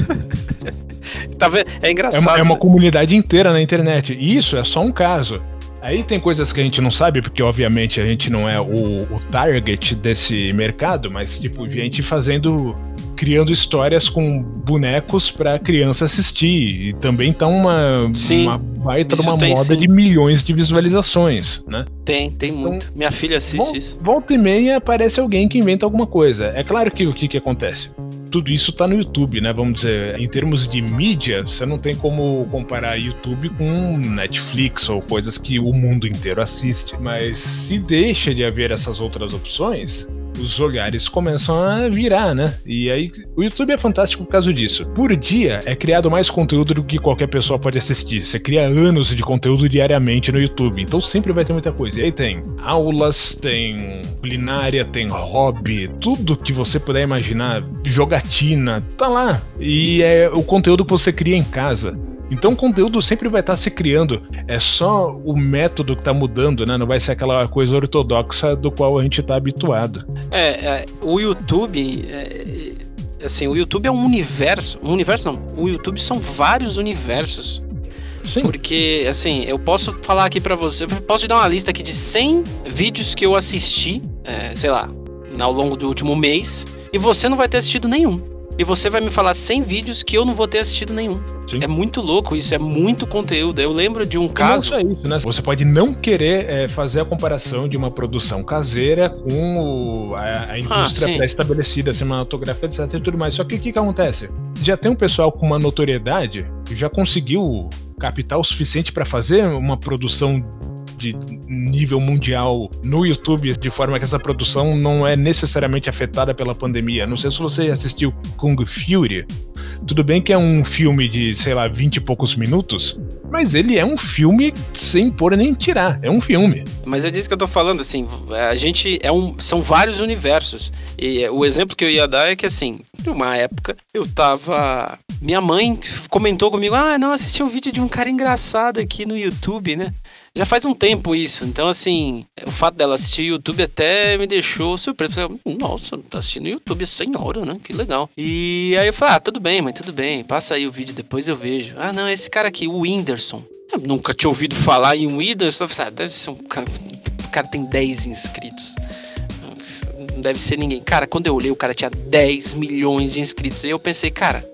tá vendo? É É engraçado. uma, é uma comunidade inteira na internet. E isso é só um caso. Aí tem coisas que a gente não sabe, porque obviamente a gente não é o, o target desse mercado, mas tipo, gente fazendo. Criando histórias com bonecos pra criança assistir. E também tá uma, Sim, uma baita uma tem, moda sim. de milhões de visualizações, né? Tem, tem muito. Minha filha assiste Vol- isso. Volta e meia aparece alguém que inventa alguma coisa. É claro que o que, que acontece? Tudo isso tá no YouTube, né? Vamos dizer, em termos de mídia, você não tem como comparar YouTube com Netflix ou coisas que o mundo inteiro assiste. Mas se deixa de haver essas outras opções, os olhares começam a virar, né? E aí, o YouTube é fantástico por causa disso. Por dia é criado mais conteúdo do que qualquer pessoa pode assistir. Você cria anos de conteúdo diariamente no YouTube, então sempre vai ter muita coisa. E aí tem aulas, tem culinária, tem hobby, tudo que você puder imaginar, jogatina, tá lá. E é o conteúdo que você cria em casa. Então o conteúdo sempre vai estar se criando. É só o método que tá mudando, né? Não vai ser aquela coisa ortodoxa do qual a gente tá habituado. É, é, o YouTube. é, é, assim, o YouTube é um universo. Um universo não. O YouTube são vários universos. Sim. Porque, assim, eu posso falar aqui pra você. Eu posso te dar uma lista aqui de 100 vídeos que eu assisti, é, sei lá, ao longo do último mês. E você não vai ter assistido nenhum. E você vai me falar 100 vídeos que eu não vou ter assistido nenhum. Sim. É muito louco isso, é muito conteúdo. Eu lembro de um E Não caso. só isso, né? Você pode não querer é, fazer a comparação de uma produção caseira com o- a, a indústria sim. pré-estabelecida, cinematográfica, etc e tudo mais. Só que o que, que acontece? Já tem um pessoal com uma notoriedade que já conseguiu capital suficiente para fazer uma produção de nível mundial no YouTube, de forma que essa produção não é necessariamente afetada pela pandemia. Não sei se você assistiu Kung Fury. Tudo bem que é um filme de, sei lá, 20 e poucos minutos, mas ele é um filme sem pôr nem tirar. É um filme. Mas é disso que eu tô falando, assim, a gente é um, são vários universos. E o exemplo que eu ia dar é que assim, numa época eu tava, minha mãe comentou comigo: "Ah, não, assisti um vídeo de um cara engraçado aqui no YouTube, né?" Já faz um tempo isso. Então assim, o fato dela assistir YouTube até me deixou surpreso. Falei, Nossa, tá assistindo YouTube senhora, né? Que legal. E aí eu falei: "Ah, tudo bem, mãe, tudo bem. Passa aí o vídeo depois eu vejo." Ah, não, esse cara aqui, o Whindersson. Eu nunca tinha ouvido falar em Whindersson. Eu falei, ah, deve ser um cara. O cara tem 10 inscritos. Não deve ser ninguém. Cara, quando eu olhei, o cara tinha 10 milhões de inscritos. E eu pensei, cara,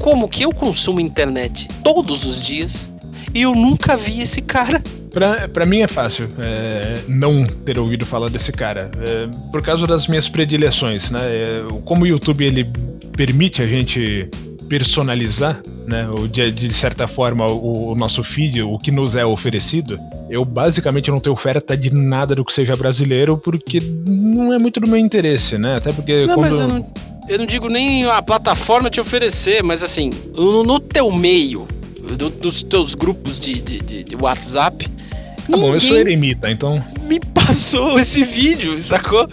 como que eu consumo internet todos os dias eu nunca vi esse cara. Pra, pra mim é fácil é, não ter ouvido falar desse cara. É, por causa das minhas predileções, né? É, como o YouTube ele permite a gente personalizar, né, de, de certa forma, o, o, nosso feed, o que nos é oferecido, eu basicamente não tenho oferta de nada do que seja brasileiro, porque não é muito do meu interesse, né? Até porque. Não, quando... mas eu não, eu não digo nem a plataforma te oferecer, mas assim, no, no teu meio, do, dos teus grupos de, de, de WhatsApp, Tá bom, eu sou eremita, então. Me passou esse vídeo, sacou?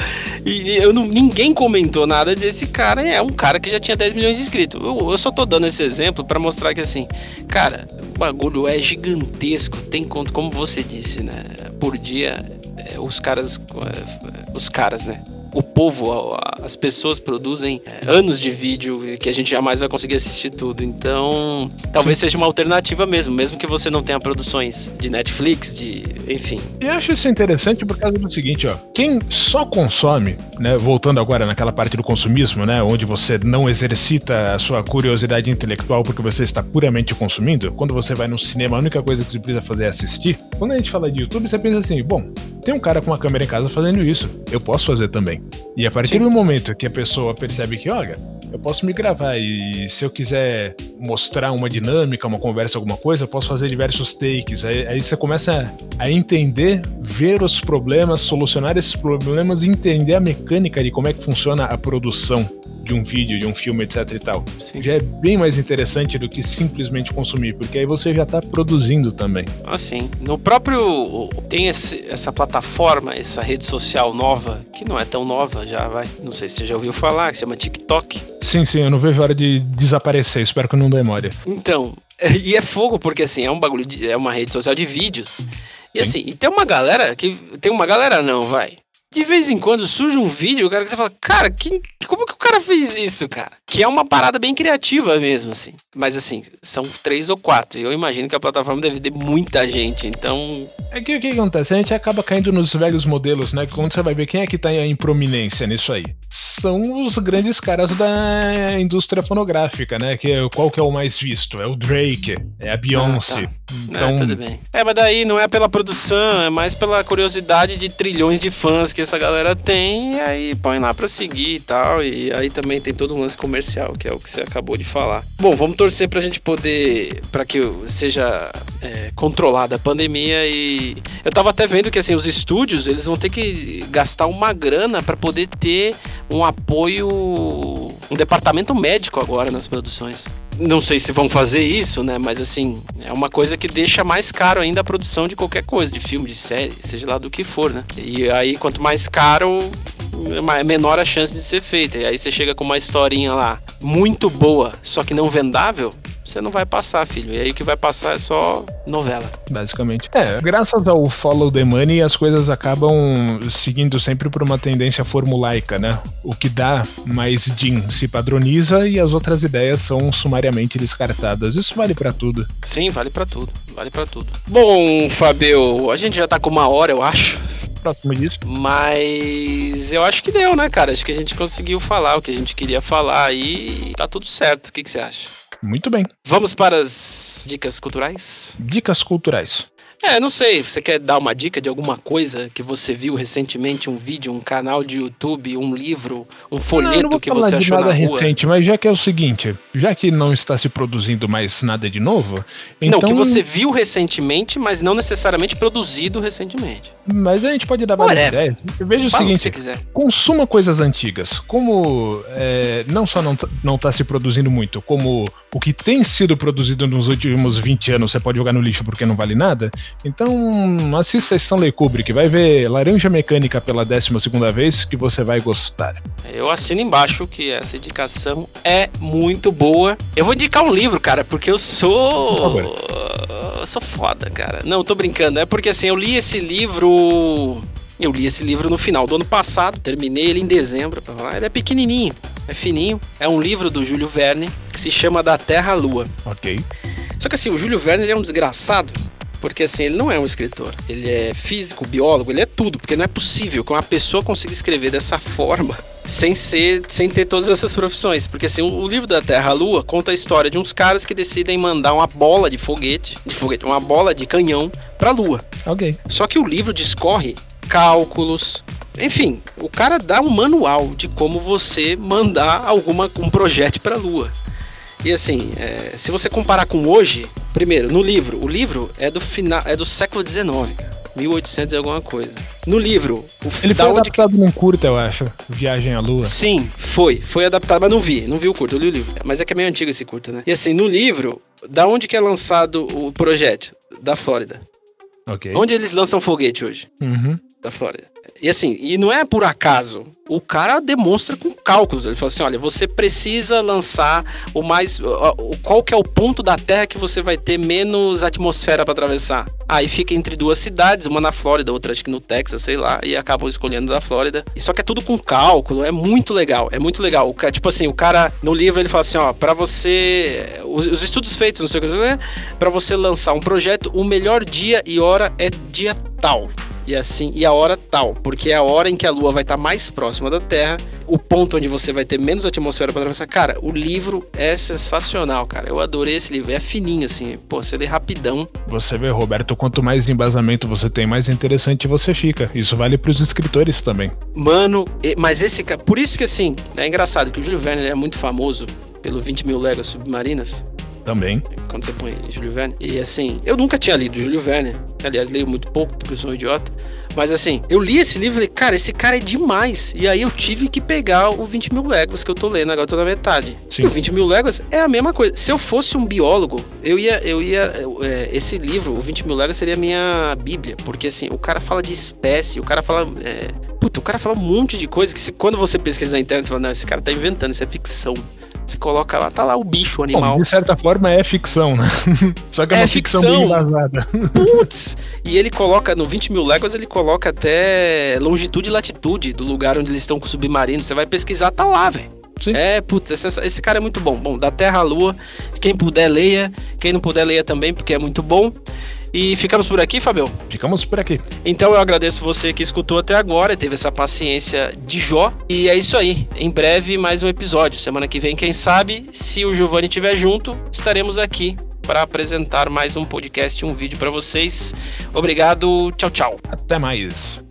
E eu não, ninguém comentou nada desse cara. É um cara que já tinha 10 milhões de inscritos. Eu, eu só tô dando esse exemplo para mostrar que, assim, cara, o bagulho é gigantesco. Tem conta, como você disse, né? Por dia, é, os caras. É, os caras, né? O povo, as pessoas produzem anos de vídeo que a gente jamais vai conseguir assistir tudo. Então, talvez seja uma alternativa mesmo, mesmo que você não tenha produções de Netflix, de. enfim. E acho isso interessante por causa do seguinte, ó. Quem só consome, né? Voltando agora naquela parte do consumismo, né? Onde você não exercita a sua curiosidade intelectual porque você está puramente consumindo, quando você vai no cinema, a única coisa que você precisa fazer é assistir. Quando a gente fala de YouTube, você pensa assim, bom, tem um cara com uma câmera em casa fazendo isso, eu posso fazer também. E a partir Sim. do momento que a pessoa percebe que, olha, eu posso me gravar e se eu quiser mostrar uma dinâmica, uma conversa, alguma coisa, eu posso fazer diversos takes. Aí, aí você começa a entender, ver os problemas, solucionar esses problemas e entender a mecânica de como é que funciona a produção de um vídeo, de um filme, etc e tal. Sim. Já é bem mais interessante do que simplesmente consumir, porque aí você já está produzindo também. Ah, sim. No próprio. Tem esse, essa plataforma, essa rede social nova, que não é tão nova já, vai. Não sei se você já ouviu falar, que chama TikTok. Sim, sim, eu não vejo a hora de desaparecer, espero que não demore. Então, e é fogo, porque assim, é um bagulho, de, é uma rede social de vídeos. E sim. assim, e tem uma galera que. Tem uma galera não, vai de vez em quando surge um vídeo, cara que você fala, cara, que, como que o cara fez isso, cara? Que é uma parada bem criativa mesmo, assim. Mas assim, são três ou quatro. E eu imagino que a plataforma deve ter muita gente, então. É que o que acontece? A gente acaba caindo nos velhos modelos, né? Quando você vai ver quem é que tá em prominência nisso aí. São os grandes caras da indústria fonográfica, né? Que é, qual que é o mais visto? É o Drake, é a Beyoncé. Ah, tá. Então... É, tudo bem. É, mas daí não é pela produção, é mais pela curiosidade de trilhões de fãs que essa galera tem, e aí põe lá pra seguir e tal. E aí também tem todo um lance comercial, que é o que você acabou de falar. Bom, vamos torcer pra gente poder. para que seja é, controlada a pandemia e. Eu tava até vendo que assim, os estúdios eles vão ter que gastar uma grana para poder ter um apoio. um departamento médico agora nas produções não sei se vão fazer isso, né? Mas assim, é uma coisa que deixa mais caro ainda a produção de qualquer coisa, de filme, de série, seja lá do que for, né? E aí, quanto mais caro, menor a chance de ser feita. E aí você chega com uma historinha lá muito boa, só que não vendável, você não vai passar, filho. E aí o que vai passar é só novela. Basicamente. É, graças ao follow the money, as coisas acabam seguindo sempre por uma tendência formulaica, né? O que dá mais din se padroniza e as outras ideias são sumariamente descartadas. Isso vale para tudo. Sim, vale para tudo. Vale para tudo. Bom, Fabio, a gente já tá com uma hora, eu acho próximo disso. Mas eu acho que deu, né, cara? Acho que a gente conseguiu falar o que a gente queria falar e tá tudo certo. O que, que você acha? Muito bem. Vamos para as dicas culturais? Dicas culturais. É, não sei, você quer dar uma dica de alguma coisa que você viu recentemente, um vídeo, um canal de YouTube, um livro, um folheto não, não que você achou nada na rua? recente, mas já que é o seguinte, já que não está se produzindo mais nada de novo, então... Não, que você viu recentemente, mas não necessariamente produzido recentemente. Mas a gente pode dar várias ideias. Veja o Fala seguinte, o consuma coisas antigas. Como é, não só não, não está se produzindo muito, como o que tem sido produzido nos últimos 20 anos você pode jogar no lixo porque não vale nada, então, assista Stanley Kubrick, vai ver Laranja Mecânica pela 12 segunda vez que você vai gostar. Eu assino embaixo que essa indicação é muito boa. Eu vou indicar um livro, cara, porque eu sou eu sou foda, cara. Não, tô brincando, é porque assim, eu li esse livro eu li esse livro no final do ano passado, terminei ele em dezembro. Ele é pequenininho, é fininho. É um livro do Júlio Verne que se chama Da Terra à Lua. Ok. Só que assim, o Júlio Verne é um desgraçado Porque assim, ele não é um escritor. Ele é físico, biólogo, ele é tudo. Porque não é possível que uma pessoa consiga escrever dessa forma sem ser, sem ter todas essas profissões. Porque assim, o, livro da Terra Lua conta a história de uns caras que decidem mandar uma bola de foguete, de foguete, uma bola de canhão pra Lua. Ok. Só que o livro discorre cálculos, enfim, o cara dá um manual de como você mandar alguma um projeto para a Lua. E assim, é, se você comparar com hoje, primeiro, no livro, o livro é do final, é do século XIX, cara. 1800 e alguma coisa. No livro, o Ele foi adaptado que... num curta, eu acho. Viagem à Lua. Sim, foi. Foi adaptado, mas não vi. Não vi o curto, eu li o livro. Mas é que é meio antigo esse curto, né? E assim, no livro, da onde que é lançado o projeto? Da Flórida. Ok. Onde eles lançam foguete hoje? Uhum. Da Flórida. E assim, e não é por acaso. O cara demonstra com cálculos. Ele fala assim: olha, você precisa lançar o mais. Qual que é o ponto da Terra que você vai ter menos atmosfera para atravessar? Aí fica entre duas cidades, uma na Flórida, outra acho que no Texas, sei lá, e acabam escolhendo da Flórida. E só que é tudo com cálculo, é muito legal, é muito legal. O tipo assim, o cara no livro ele fala assim, ó, para você os, os, estudos feitos, não sei o que, né? para você lançar um projeto, o melhor dia e hora é dia tal e assim e a hora tal, porque é a hora em que a Lua vai estar mais próxima da Terra, o ponto onde você vai ter menos atmosfera para atravessar. Cara, o livro é sensacional, cara. Eu adorei esse livro, é fininho assim, pô, você lê rapidão. Você vê, Roberto, quanto mais embasamento você tem, mais interessante você fica. Isso vale para os escritores também. Mano, mas esse cara, por isso que assim, é engraçado que o Júlio Verne é muito famoso pelo 20 mil léguas submarinas. Também. Quando você põe Júlio Verne. E assim, eu nunca tinha lido Júlio Verne. Aliás, leio muito pouco porque eu sou um idiota. Mas assim, eu li esse livro e falei, cara, esse cara é demais. E aí eu tive que pegar o 20 mil léguas que eu tô lendo, agora eu tô na metade. Sim. E o 20 mil léguas é a mesma coisa. Se eu fosse um biólogo, eu ia. Eu ia é, esse livro, o 20 mil léguas, seria a minha bíblia. Porque assim, o cara fala de espécie, o cara fala. É, puta, o cara fala um monte de coisa que se, quando você pesquisa na internet, você fala, não, esse cara tá inventando, isso é ficção. Você coloca lá, tá lá o bicho, o animal. Bom, de certa forma é ficção, né? Só que é, é uma ficção, ficção bem embasada. Putz! E ele coloca, no 20 mil léguas, ele coloca até longitude e latitude do lugar onde eles estão com o submarino. Você vai pesquisar, tá lá, velho. É, putz, esse, esse, cara é muito bom. Bom, da Terra à Lua, quem puder leia, quem não puder leia também, porque é muito bom. E ficamos por aqui, Fabio? Ficamos por aqui. Então eu agradeço você que escutou até agora, teve essa paciência de Jó. E é isso aí. Em breve, mais um episódio. Semana que vem, quem sabe, se o Giovanni estiver junto, estaremos aqui para apresentar mais um podcast, um vídeo para vocês. Obrigado, tchau, tchau. Até mais.